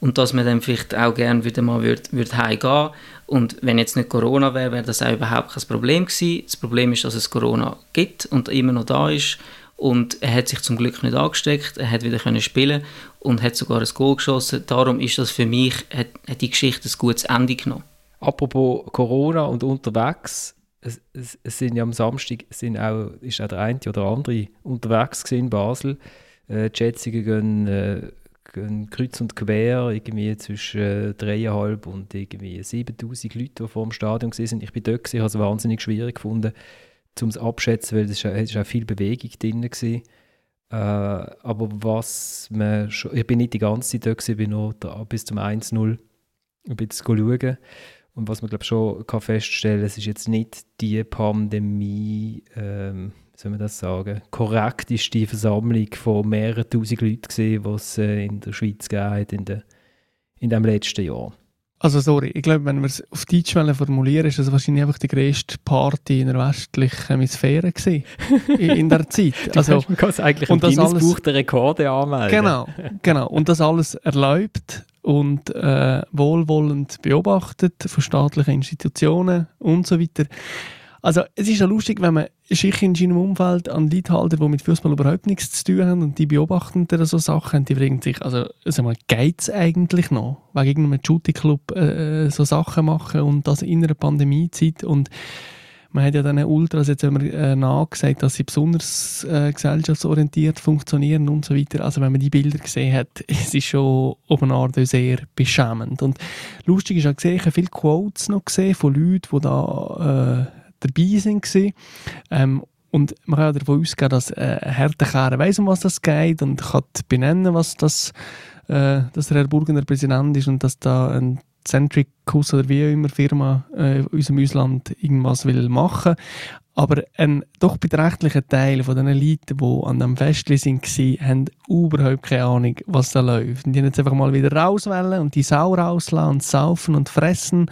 und dass man dann vielleicht auch gerne wieder mal würd, würd heimgehen und wenn jetzt nicht Corona wäre, wäre das auch überhaupt kein Problem gewesen. Das Problem ist, dass es Corona gibt und immer noch da ist und er hat sich zum Glück nicht angesteckt, er hat wieder können spielen und hat sogar ein Goal geschossen. Darum ist das für mich, hat, hat die Geschichte ein gutes Ende genommen.
Apropos Corona und unterwegs, es, es, es, sind ja am Samstag sind auch, ist auch der eine oder andere unterwegs in Basel. Äh, die Schätzungen gehen, äh, gehen kreuz und quer, irgendwie zwischen äh, dreieinhalb und irgendwie 7000 Leute, die vor dem Stadion waren. Ich bin dort, gewesen, habe es wahnsinnig schwierig gefunden, um es abschätzen, weil es ist, auch viel Bewegung drin war. Äh, aber was man schon, ich bin nicht die ganze Zeit dort, gewesen, bin nur da, bis zum 1-0 ein bisschen schauen. Und was man glaube schon kann feststellen, es ist jetzt nicht die Pandemie, ähm, soll man das sagen, korrekteste Versammlung von mehreren tausend Leuten gesehen, die es äh, in der Schweiz gab in, de, in dem letzten Jahr.
Also sorry, ich glaube, wenn wir es auf Deutsch formulieren, ist das wahrscheinlich einfach die größte Party in der westlichen Hemisphäre gewesen, in, in der Zeit.
Also, du kannst eigentlich und das alles, Buch der Rekorde anmelden.
Genau, genau. Und das alles erlaubt und äh, wohlwollend beobachtet von staatlichen Institutionen und so weiter. Also es ist ja lustig, wenn man sich in seinem Umfeld an Leute halten, die mit Fußball überhaupt nichts zu tun haben und die beobachten dann so Sachen, die bringen sich, also sag mal, geht es eigentlich noch, wegen irgendeinem Shooting-Club äh, so Sachen machen und das in einer Pandemiezeit und man hat ja dann Ultras jetzt immer äh, nachgesagt, dass sie besonders äh, gesellschaftsorientiert funktionieren und so weiter. Also wenn man die Bilder gesehen hat, es ist schon auf eine Art sehr beschämend. Und lustig ist auch gesehen, ich habe viele Quotes noch gesehen von Leuten, die da äh, dabei sind. Ähm, und man kann ja davon ausgehen, dass äh, Härtekehren weiss, um was das geht und kann benennen, was das, äh, dass der Herr Burgener Präsident ist und dass da ein Centricus oder wie immer Firma äh, in unserem Ausland irgendwas will machen. Aber ein doch beträchtlicher Teil von den Eliten, die an dem Festli sind, haben überhaupt keine Ahnung, was da läuft. Und die jetzt einfach mal wieder rauswählen und die Sau rauslassen und saufen und fressen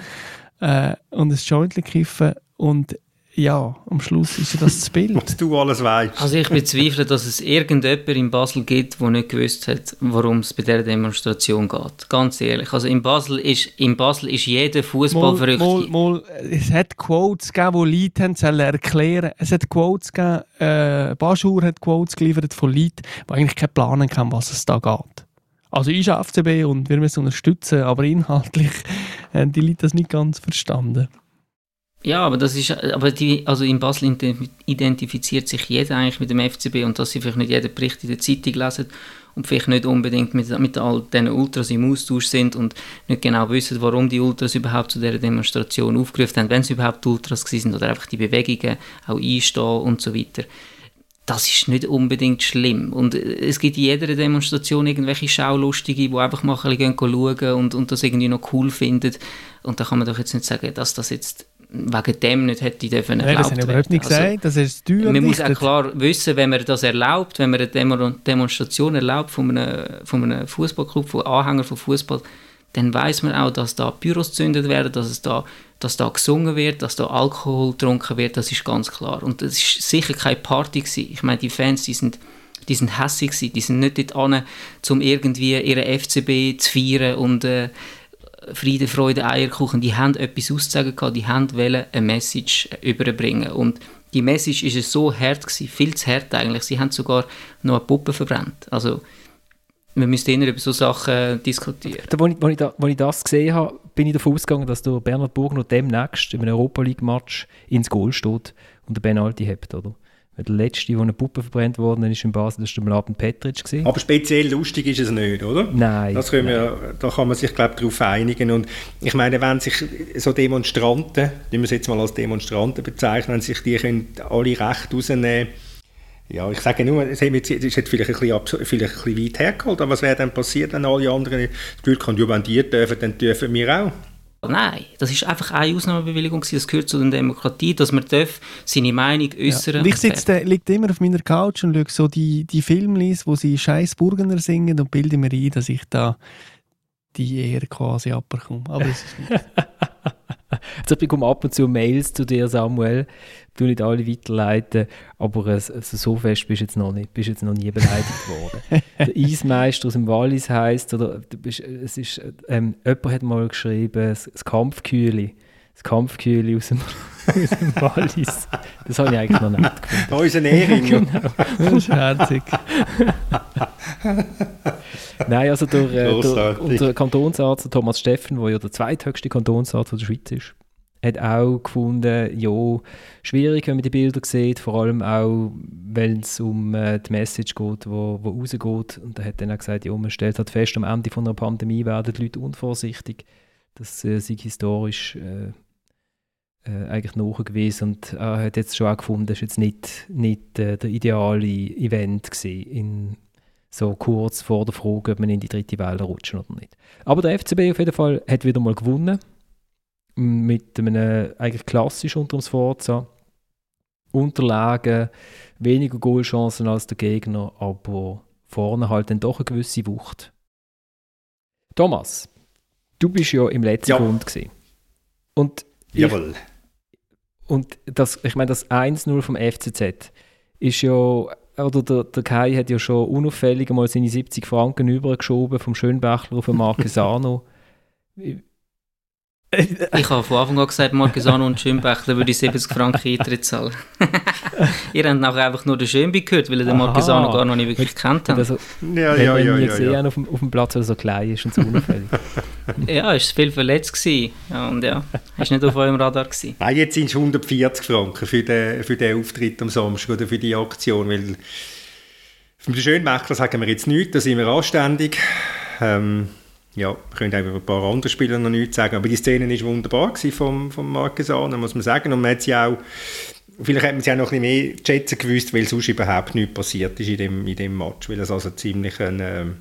äh, und ein Jointli kiffen und ja, am Schluss ist ja das das Bild.
Was du alles weißt.
Also ich bezweifle, dass es irgendjemand in Basel gibt, der nicht gewusst hat, worum es bei dieser Demonstration geht. Ganz ehrlich. Also in Basel ist, in Basel ist jeder Fußball verrückt.
Mal, mal, es hat Quotes gegeben, die Leute haben sollen erklären Es hat Quotes gegeben, äh, Baschur hat Quotes geliefert von Leuten, die eigentlich keinen Plan haben, was es da geht. Also ich FCB und wir müssen unterstützen, aber inhaltlich haben die Leute das nicht ganz verstanden.
Ja, aber das ist, aber die, also in Basel identifiziert sich jeder eigentlich mit dem FCB und dass sie vielleicht nicht jeden Bericht in der Zeitung lesen und vielleicht nicht unbedingt mit, mit all diesen Ultras im Austausch sind und nicht genau wissen, warum die Ultras überhaupt zu dieser Demonstration aufgerufen haben, wenn sie überhaupt Ultras sind oder einfach die Bewegungen auch einstehen und so weiter. Das ist nicht unbedingt schlimm. Und es gibt in jeder Demonstration irgendwelche Schaulustige, die einfach mal ein bisschen schauen und, und das irgendwie noch cool finden. Und da kann man doch jetzt nicht sagen, dass das jetzt wegen dem nicht hätte dürfen
Nein, das habe ich überhaupt nicht also, gesagt, das ist teuer.
Man muss auch klar wissen, wenn man das erlaubt, wenn man eine Demo Demonstration erlaubt von einem, von einem Fußballclub, von Anhängern von Fußball, dann weiß man auch, dass da Büros gezündet werden, dass es da, dass da gesungen wird, dass da Alkohol getrunken wird, das ist ganz klar. Und das ist sicher keine Party gewesen. Ich meine, die Fans, die sind die sind hässig gewesen, die sind nicht dort an, um irgendwie ihre FCB zu feiern und äh, Friede, Freude, Eierkuchen, die haben etwas auszusagen gehabt, die haben wollen eine Message überbringen und die Message ist so hart gewesen, viel zu hart eigentlich. Sie haben sogar noch eine Puppe verbrannt. Also wir müssen immer über so Sachen diskutieren.
Da, als, ich, da, ich das gesehen habe, bin ich davon ausgegangen, dass der Bernhard Burgner demnächst in einem Europa League Match ins Goal steht und der Penalty hat, oder? Der letzte, wo eine Puppe verbrennt worden ist in Basel, das war der Mladen Petric. Gewesen.
Aber speziell lustig ist es nicht, oder?
Nein.
Das können wir, nein. Da kann man sich, glaube ich, darauf einigen. Und ich meine, wenn sich so Demonstranten, die wir es jetzt mal als Demonstranten bezeichnen, wenn sich die können alle Recht rausnehmen ja, ich sage nur, es ist jetzt vielleicht ein bisschen, vielleicht ein bisschen weit hergeholt, aber was wäre dann passiert, wenn alle anderen das Gefühl haben, ja, wenn die dürfen, dann dürfen wir auch.
Nein, das ist einfach eine Ausnahmebewilligung, das gehört zu der Demokratie, dass man darf seine Meinung äußern
ja. Ich sitze, liegt immer auf meiner Couch und schaue so die, die Filme, wo sie scheiß Burgener singen und bilde mir ein, dass ich da die Ehre quasi abbekomme. Aber es ist nicht.
Also ich bekomme ab und zu Mails zu dir, Samuel. Du nicht alle weiterleiten, aber also so fest bist du jetzt noch nicht, bist jetzt noch nie beleidigt worden. der Eismeister aus dem Wallis heisst, oder bist, es ist, ähm, jemand hat mal geschrieben, das, das Kampfkühle. Das Kampfkühle aus dem, aus dem Wallis. Das habe ich eigentlich noch nicht gefunden.
Da ist ein Ehring.
genau. Das ist herzig.
Nein, also der, äh, der, unser Kantonsarzt Thomas Steffen, der ja der zweithöchste Kantonsarzt der Schweiz ist, hat auch gefunden, ja, schwierig, wenn man die Bilder sieht, vor allem auch, wenn es um äh, die Message geht, wo, wo rausgeht. Und er hat dann auch gesagt, ja, man stellt halt fest, am Ende von einer Pandemie werden die Leute unvorsichtig. Das äh, sei historisch äh, äh, eigentlich nachgewiesen und er hat jetzt schon auch gefunden, das war jetzt nicht, nicht äh, der ideale Event gewesen, so kurz vor der Frage, ob man in die dritte Welle rutschen oder nicht. Aber der FCB auf jeden Fall hat wieder mal gewonnen. Mit einem eigentlich klassisch unter dem Sforza. Unterlagen, weniger Goalchancen als der Gegner, aber vorne halt dann doch eine gewisse Wucht. Thomas, du bist ja im letzten ja. Grund gesehen. Und
ich, Jawohl.
Und das, ich meine, das 1-0 vom FCZ ist ja oder der, der Kai hat ja schon unauffällig mal seine 70 Franken übergeschoben vom Schönbächler auf den Marquesano.
ich habe von Anfang an gesagt, Marquesano und Schönbächler würde ich 70 Franken Eintritt zahlen. ihr habt nachher einfach nur den Schönbi gehört, weil ihr den Marquesano gar noch nicht wirklich kennt habt.
Also, ja, ja, ja, ja, gesehen ja. Auf, dem, auf dem Platz, weil er so klein ist und so unauffällig.
ja, es war viel verletzt gewesen. Ja, und ja, ist nicht auf eurem Radar gewesen.
Nein, jetzt sind es 140 Franken für den, für den Auftritt am Samstag oder für die Aktion, weil vom Schönbächler sagen wir jetzt nichts, da sind wir anständig. Ähm, ja, wir können auch über ein paar andere Spieler noch nichts sagen, aber die Szene war wunderbar vom, vom Marquesano, muss man sagen. Und man hat sie auch, vielleicht hat man sie auch noch ein bisschen mehr schätzen gewusst, weil sonst überhaupt nichts passiert ist in dem, in dem Match, weil es also ziemlich eine,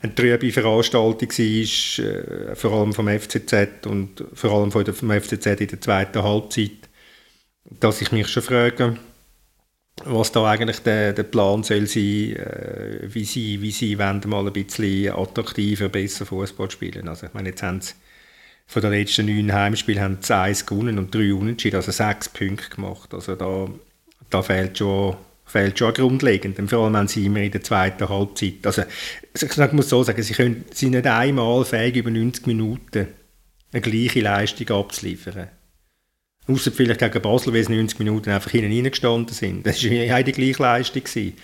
eine trübe Veranstaltung war, äh, vor allem vom FCZ und vor allem vom FCZ in der zweiten Halbzeit, dass ich mich schon frage, was da eigentlich der, der Plan soll sein, äh, wie sie, wie sie wollen mal ein bisschen attraktiver, besser Fußball spielen. Also ich meine, jetzt haben sie von den letzten neun Heimspielen haben sie eins gewonnen und drei unentschieden, also sechs Punkte gemacht. Also da, da fehlt schon fehlt schon grundlegend. Und vor allem wenn sie immer in der zweiten Halbzeit. Also ich muss so sagen, sie können, sind nicht einmal fähig, über 90 Minuten eine gleiche Leistung abzuliefern. Außer vielleicht gegen Basel, weil sie 90 Minuten einfach hinten reingestanden sind. Das war ja die gleiche Leistung. Gewesen.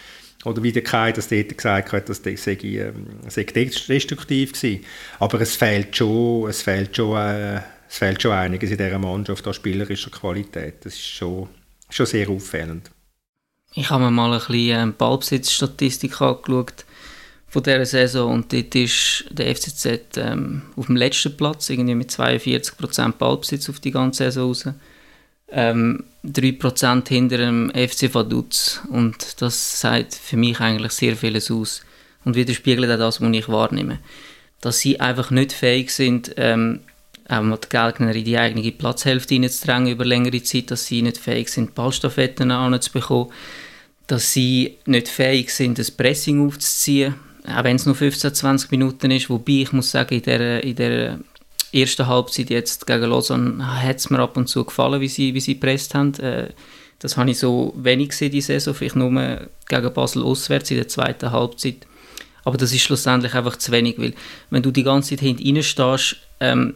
Oder wie der Kai das dort gesagt hat, das sei, ähm, sei destruktiv gewesen. Aber es fehlt schon, es fehlt schon, äh, es fehlt schon einiges in dieser Mannschaft an spielerischer Qualität. Das ist schon, schon sehr auffällend.
Ich habe mir mal ein bisschen ähm, Ballbesitzstatistik angeschaut von dieser Saison und dort ist der FCZ ähm, auf dem letzten Platz, irgendwie mit 42% Ballbesitz auf die ganze Saison raus. Ähm, 3% hinter dem FC Vaduz und das sagt für mich eigentlich sehr vieles aus und widerspiegelt auch das, was ich wahrnehme. Dass sie einfach nicht fähig sind, ähm, auch die Gegner in die eigene Platzhälfte hineinzudrängen über längere Zeit, dass sie nicht fähig sind, Ballstaffetten anzubekommen, dass sie nicht fähig sind, das Pressing aufzuziehen, auch wenn es nur 15, 20 Minuten ist, wobei ich muss sagen, in der, in der ersten Halbzeit jetzt gegen Lausanne hat es mir ab und zu gefallen, wie sie, wie sie gepresst haben. Äh, das habe ich so wenig gesehen diese Saison, vielleicht nur gegen Basel auswärts in der zweiten Halbzeit. Aber das ist schlussendlich einfach zu wenig, weil wenn du die ganze Zeit hinten stehst, ähm,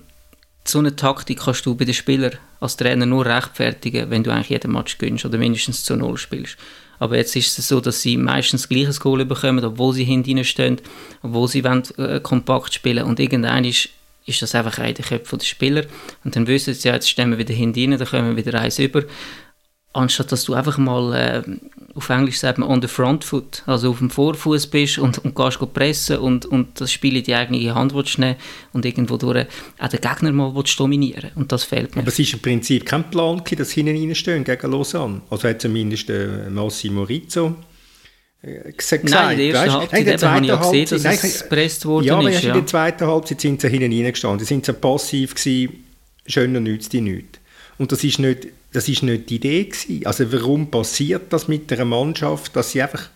so eine Taktik kannst du bei den Spielern als Trainer nur rechtfertigen, wenn du eigentlich jeden Match gönnst oder mindestens zu Null spielst. Aber jetzt ist es so, dass sie meistens gleiches Goal bekommen, obwohl sie hinten stehen, obwohl sie wollen, äh, kompakt spielen und irgendein ist, ist das einfach in den Köpfen der Spieler und dann wissen sie, ja, jetzt stehen wir wieder hinten, dann kommen wir wieder eins über anstatt dass du einfach mal, äh, auf Englisch sagt man, on the front foot, also auf dem Vorfuß bist und, und gehst pressen und, und das Spiel in die eigene Hand nehmen und irgendwo durch auch den Gegner mal willst dominieren und das fehlt mir.
Aber es ist im Prinzip kein Plan, dass hinten reinstehen gegen Lausanne. Also hat zumindest äh, Massimo Rizzo gesagt.
Nein, in der ersten Halbzeit
in der
habe ich ja gesehen, dass
nein,
es gepresst worden
ja, aber
ist.
erst in der zweiten Halbzeit sind sie hinten reingestanden. Sie sind so passiv gewesen, schöner nützt die nichts. Und das ist nicht, das ist nicht die Idee gewesen. Also warum passiert das mit einer Mannschaft, dass sie einfach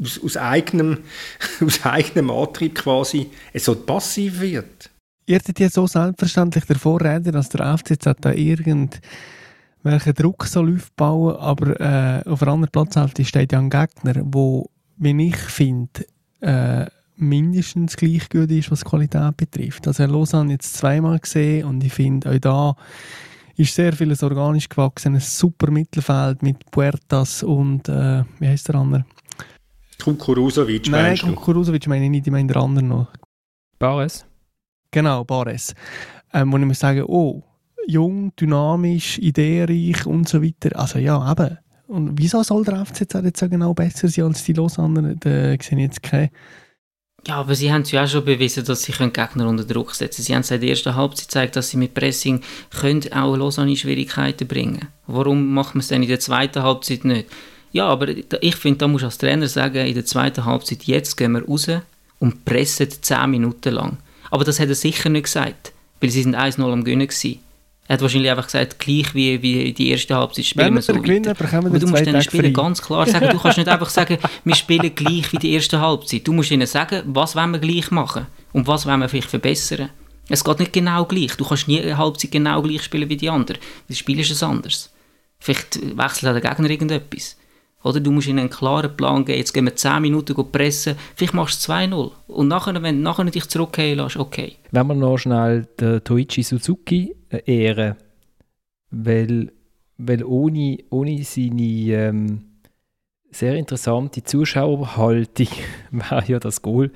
aus, aus, eigenem, aus eigenem Antrieb quasi so passiv wird?
Ihr hättet ja so selbstverständlich davor reden, dass der FCZ da irgendwelchen Druck soll aufbauen aber äh, auf einer anderen Platzhälfte steht ja ein Gegner, wo, wie ich finde, äh, mindestens gleich gut ist, was Qualität betrifft. Also Lausanne jetzt zweimal gesehen und ich finde, auch da ist sehr vieles organisch gewachsen. Ein super Mittelfeld mit Puertas und, äh, wie heißt der andere?
Kukurusovic,
Nein, Kukurusovic meine ich nicht, ich meine der andere noch.
Bares?
Genau, Bares. Ähm, wo ich muss sagen, oh, jung, dynamisch, ideenreich und so weiter. Also ja, eben. Und wieso soll der FCZ jetzt so genau besser sein als die Lausanne? Da sehe ich jetzt keine
ja, aber sie haben ja auch schon bewiesen, dass sie Gegner unter Druck setzen können. Sie haben seit der ersten Halbzeit gezeigt, dass sie mit Pressing können auch Lausanne Schwierigkeiten bringen Warum macht man es dann in der zweiten Halbzeit nicht? Ja, aber ich finde, da muss als Trainer sagen, in der zweiten Halbzeit, jetzt gehen wir raus und pressen 10 Minuten lang. Aber das hat er sicher nicht gesagt, weil sie sind 1-0 am Gewinnen gewesen. Er hat wahrscheinlich einfach gesagt, gleich wie, wie die erste Halbzeit spielen wir so
gewinnen,
weiter. Aber du musst den Spielern ganz klar sagen, du kannst nicht einfach sagen, wir spielen gleich wie die erste Halbzeit. Du musst ihnen sagen, was wollen wir gleich machen und was wollen wir vielleicht verbessern. Es geht nicht genau gleich. Du kannst nie eine Halbzeit genau gleich spielen wie die andere. Das Spiel ist es anders. Vielleicht wechselt der Gegner irgendetwas. Oder du musst ihnen einen klaren Plan geben, jetzt gehen wir 10 Minuten pressen, vielleicht machst du 2-0. Und nachher, wenn du nachher dich zurückgehen lässt, okay.
Wenn wir noch schnell den Toichi Suzuki äh, ehren, weil, weil ohne, ohne seine ähm, sehr interessante Zuschauerhaltung wäre ja das Goal,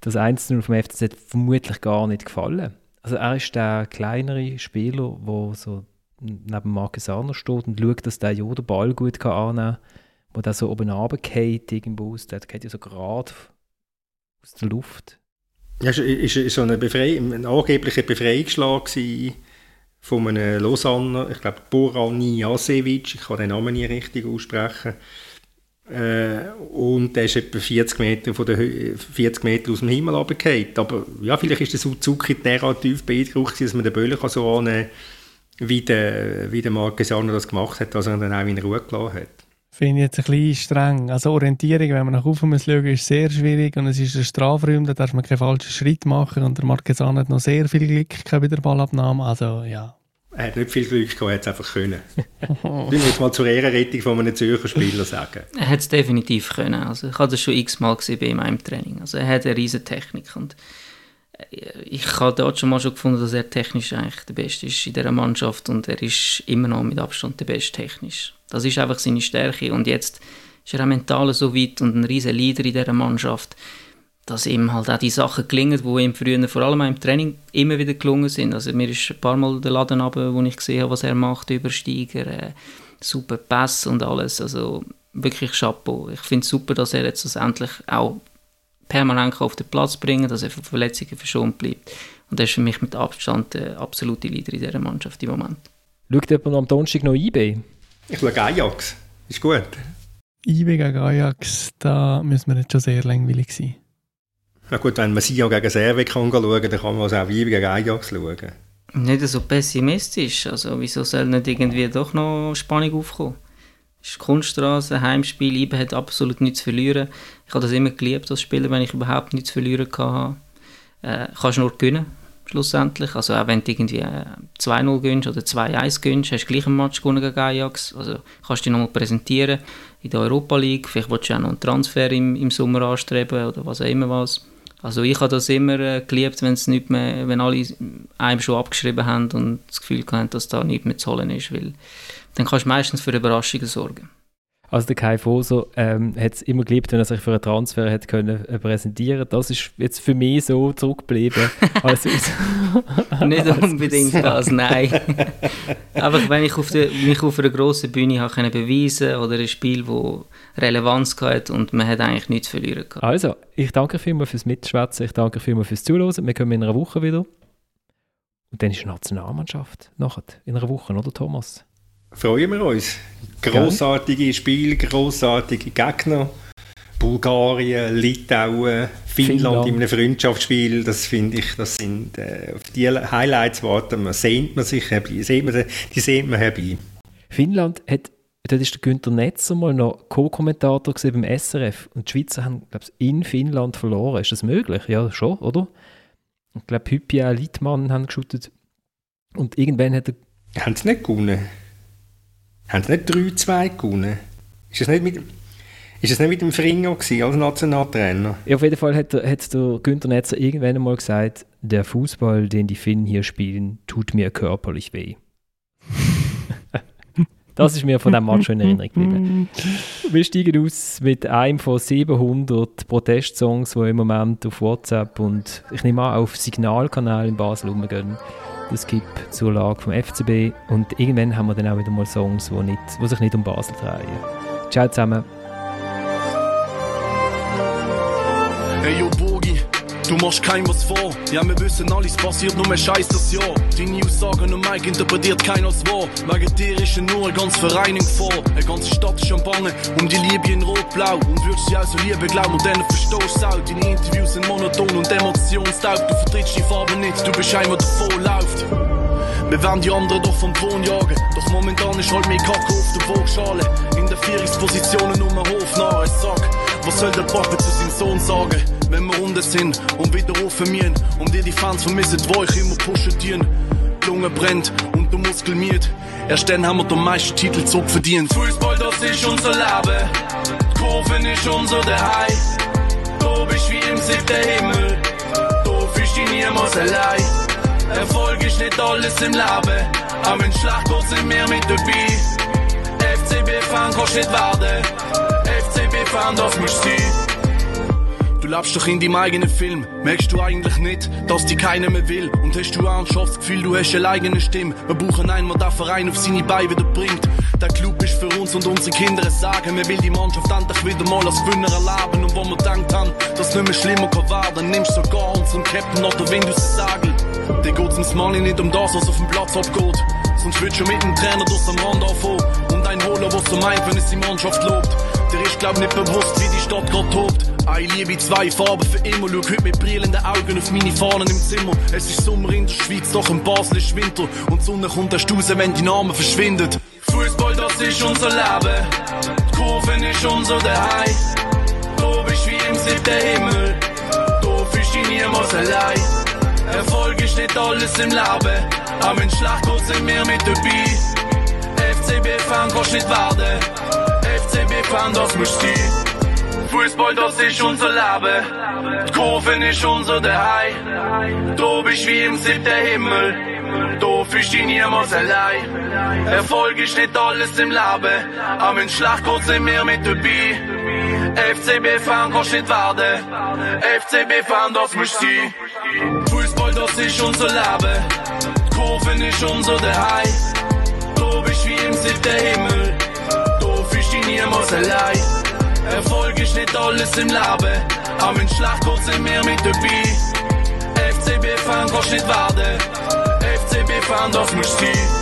das 1 vom FCZ vermutlich gar nicht gefallen. Also er ist der kleinere Spieler, der so neben Marcus Arner steht und schaut, dass der ja den Ball gut annehmen kann wo der so oben runtergeht, irgendwo aus, der geht ja so gerade aus der Luft.
Ja, ist, ist, so eine Befrei ein angeblicher Befreiungsschlag von einem Lausanne, ich glaube Borani Jasevic, ich kann den Namen nie richtig aussprechen. Äh, und der ist etwa 40 Meter, von der 40 Meter aus dem Himmel runtergefallen. Aber ja, vielleicht ist der Suzuki tief beeindruckt, dass man den Böllen so annehmen kann, wie der, wie der Marquesano das gemacht hat, dass er ihn dann auch in Ruhe gelassen hat.
Finde ich jetzt ein bisschen streng. Also Orientierung, wenn man nach oben muss schauen, ist sehr schwierig und es ist ein Strafraum, da darf man keinen falschen Schritt machen und der Marquesan hat noch sehr viel Glück bei der Ballabnahme, also ja.
Er hat nicht viel Glück gehabt, er hat es einfach können. ich muss mal zur Ehrenrettung von einem Zürcher Spieler sagen.
Er hat es definitiv können. Also ich habe das schon x-mal gesehen bei meinem Training. Also er hat eine riesige Technik und ich habe dort schon mal schon gefunden, dass er technisch eigentlich der Beste ist in dieser Mannschaft und er ist immer noch mit Abstand der Beste technisch. Das ist einfach seine Stärke und jetzt ist er auch mental so weit und ein riesen Leader in dieser Mannschaft, dass ihm halt auch die Sachen gelingen, die ihm früher vor allem im Training immer wieder gelungen sind. Also mir ist ein paar Mal der Laden runter, wo ich gesehen habe, was er macht, Übersteiger, äh, super Pass und alles. Also wirklich Chapeau. Ich finde es super, dass er jetzt endlich auch permanent auf den Platz bringen dass er von Verletzungen verschont bleibt. Und er ist für mich mit Abstand der absolute Leader in dieser Mannschaft im Moment.
Schaut jemand am Donnerstag noch IB?
Ich schaue Ajax. Ist gut.
IB gegen Ajax, da müssen wir jetzt schon sehr langweilig sein.
Na gut, wenn man Sion gegen Serve kann schauen, dann kann man also auch IB gegen Ajax schauen.
Nicht so pessimistisch. Also wieso soll nicht irgendwie doch noch Spannung aufkommen? Es ist Kunststraße, Heimspiel, IBE hat absolut nichts zu verlieren. Ich habe das immer geliebt als Spieler, wenn ich überhaupt nichts zu verlieren hatte. Äh, kannst nur gewinnen, schlussendlich. Also auch wenn du irgendwie äh, 2-0 gönnst oder 2-1 gönnst, hast du gleich einen Match gewonnen gegen Ajax. Also kannst du dich nochmal präsentieren in der Europa League. Vielleicht willst du auch noch einen Transfer im, im Sommer anstreben oder was auch immer was. Also ich habe das immer äh, geliebt, wenn nicht mehr, wenn alle einem schon abgeschrieben haben und das Gefühl hatten, dass da nichts mehr zu holen ist, weil dann kannst du meistens für Überraschungen sorgen.
Also der Kai Foser ähm, hat es immer geliebt, wenn er sich für einen Transfer hätte können äh, präsentieren Das ist jetzt für mich so zurückgeblieben. also,
Nicht unbedingt das, nein. Aber wenn ich auf der, mich auf einer grossen Bühne habe können beweisen oder ein Spiel, das Relevanz hat und man hat eigentlich nichts verlieren können.
Also, ich danke vielmals fürs Mitschwätzen, ich danke vielmals fürs Zuhören. Wir kommen in einer Woche wieder. Und dann ist eine Nationalmannschaft nachher, in einer Woche, oder Thomas?
Freuen wir uns. Grossartige Spiel, grossartige Gegner. Bulgarien, Litauen, Finnland, Finnland. in einem Freundschaftsspiel, das finde ich, das sind, äh, auf die Highlights warten man, sehnt man sich herbei, sehnt man, die sehnt man herbei.
Finnland hat, dort ist der Günther Netzer mal noch Co-Kommentator beim SRF und die Schweizer haben, glaube ich, in Finnland verloren. Ist das möglich? Ja, schon, oder? Ich glaube, Hypia Littmann haben geschootet und irgendwann hat er...
Haben sie nicht gewonnen? Haben sie nicht 3-2 gewonnen? Ist das nicht mit... Ist es nicht mit dem Fringer gewesen, als Nationaltrainer?
Ja, auf jeden Fall hat, hat der Günther Netzer irgendwann einmal gesagt, der Fußball, den die Finnen hier spielen, tut mir körperlich weh. das ist mir von dem Match schon in Erinnerung geblieben. Wir steigen aus mit einem von 700 Protestsongs, die im Moment auf WhatsApp und ich nehme an, auf Signalkanal in Basel rumgehen. Das gibt zur Lage vom FCB und irgendwann haben wir dann auch wieder mal Songs, die, nicht, die sich nicht um Basel drehen. Ciao zusammen.
Ey, yo, Bogi, du machst kein was vor. Ja, wir wissen alles passiert, nur mehr Scheiß das Jahr. Deine Aussagen und Mike interpretiert keiner als wahr. Wegen dir ist nur ein ganz Vereinigung vor. Eine ganze Stadt ist am Bangen um die Liebe in Rot-Blau. Und würdest sie also Liebe glauben und dann verstehst du auch. Deine Interviews sind monoton und emotionstaub. Du vertrittst die Farbe nicht, du bist einer, der voll läuft. Wir werden die anderen doch vom Thron jagen. Doch momentan ist halt mehr Kacke auf der Waagschale. In der Vierungspositionen um den Hof nahe. Sag, was soll der Papa zu seinem Sohn sagen, wenn wir unten sind und wieder mir und dir die Fans vermissen, wo ich immer pushen. Die Lunge brennt und der Muskel miert. Erst dann haben wir den meisten Titel so verdient. Fußball, das ist unser Leben. Die Kurven ist unser Daheim. Du bist wie im siebten Himmel. Du fühlst dich niemals allein. Erfolg ist nicht alles im Leben. Aber in Schlachtgott sind wir mit dabei. FCB-Fan kannst nicht werden. FCB-Fan darf mich sein. Du lebst doch in deinem eigenen Film. Merkst du eigentlich nicht, dass dich keiner mehr will? Und hast du auch das Gefühl, du hast eine eigene Stimme? Wir brauchen der den Verein auf seine Beine wieder bringt. Der Club ist für uns und unsere Kinder sagen. Wir will die Mannschaft endlich wieder mal als Gewinner erleben. Und wo wir denkt haben, dass es nicht mehr schlimmer kann werden, nimmst sogar unseren Captain oder Wind aus dem Segel. Der geht's ums Money nicht um das, was auf dem Platz abgeht. Sonst wird schon mit dem Trainer durch den Rand anfangen. Und ein Holer, was so meint, wenn es die Mannschaft lobt. Ist glaub nicht bewusst, wie die Stadt grad tobt. Eine Liebe, zwei Farben für immer. Schau heute mit brillenden Augen auf meine Fahnen im Zimmer. Es ist Sommer in der Schweiz, doch in Basel ist Winter. Und die Sonne kommt erst raus, wenn die Namen verschwindet. Fußball, das ist unser Leben. Die Kurven ist unser Daheim. Du bist wie im siebten Himmel. Du fühlst dich niemals allein. Erfolg ist nicht alles im Leben. Aber in Schlachtgut sind wir mit dabei. FCB-Fan kannst nicht werden. FCB-Fan, das sein. Fußball, das ist unser Leben. Die Kurven ist unser Daheim. Du bist wie im siebten Himmel. Du fühlst dich niemals allein. Erfolg ist nicht alles im Leben. Aber in Schlachtgut sind wir mit dabei. FCB-Fan kannst nicht werden. FCB-Fan, das musst du sein. Fußball, das ist unser Leben. Die Kurven ist unser Daheim. Du bist wie im siebten Himmel. Niemals allein. Erfolg ist nicht alles im Leben. Aber in Schlachtgut sind wir mit dabei. FCB-Fan kannst nicht werden. FCB-Fan, musst du sein.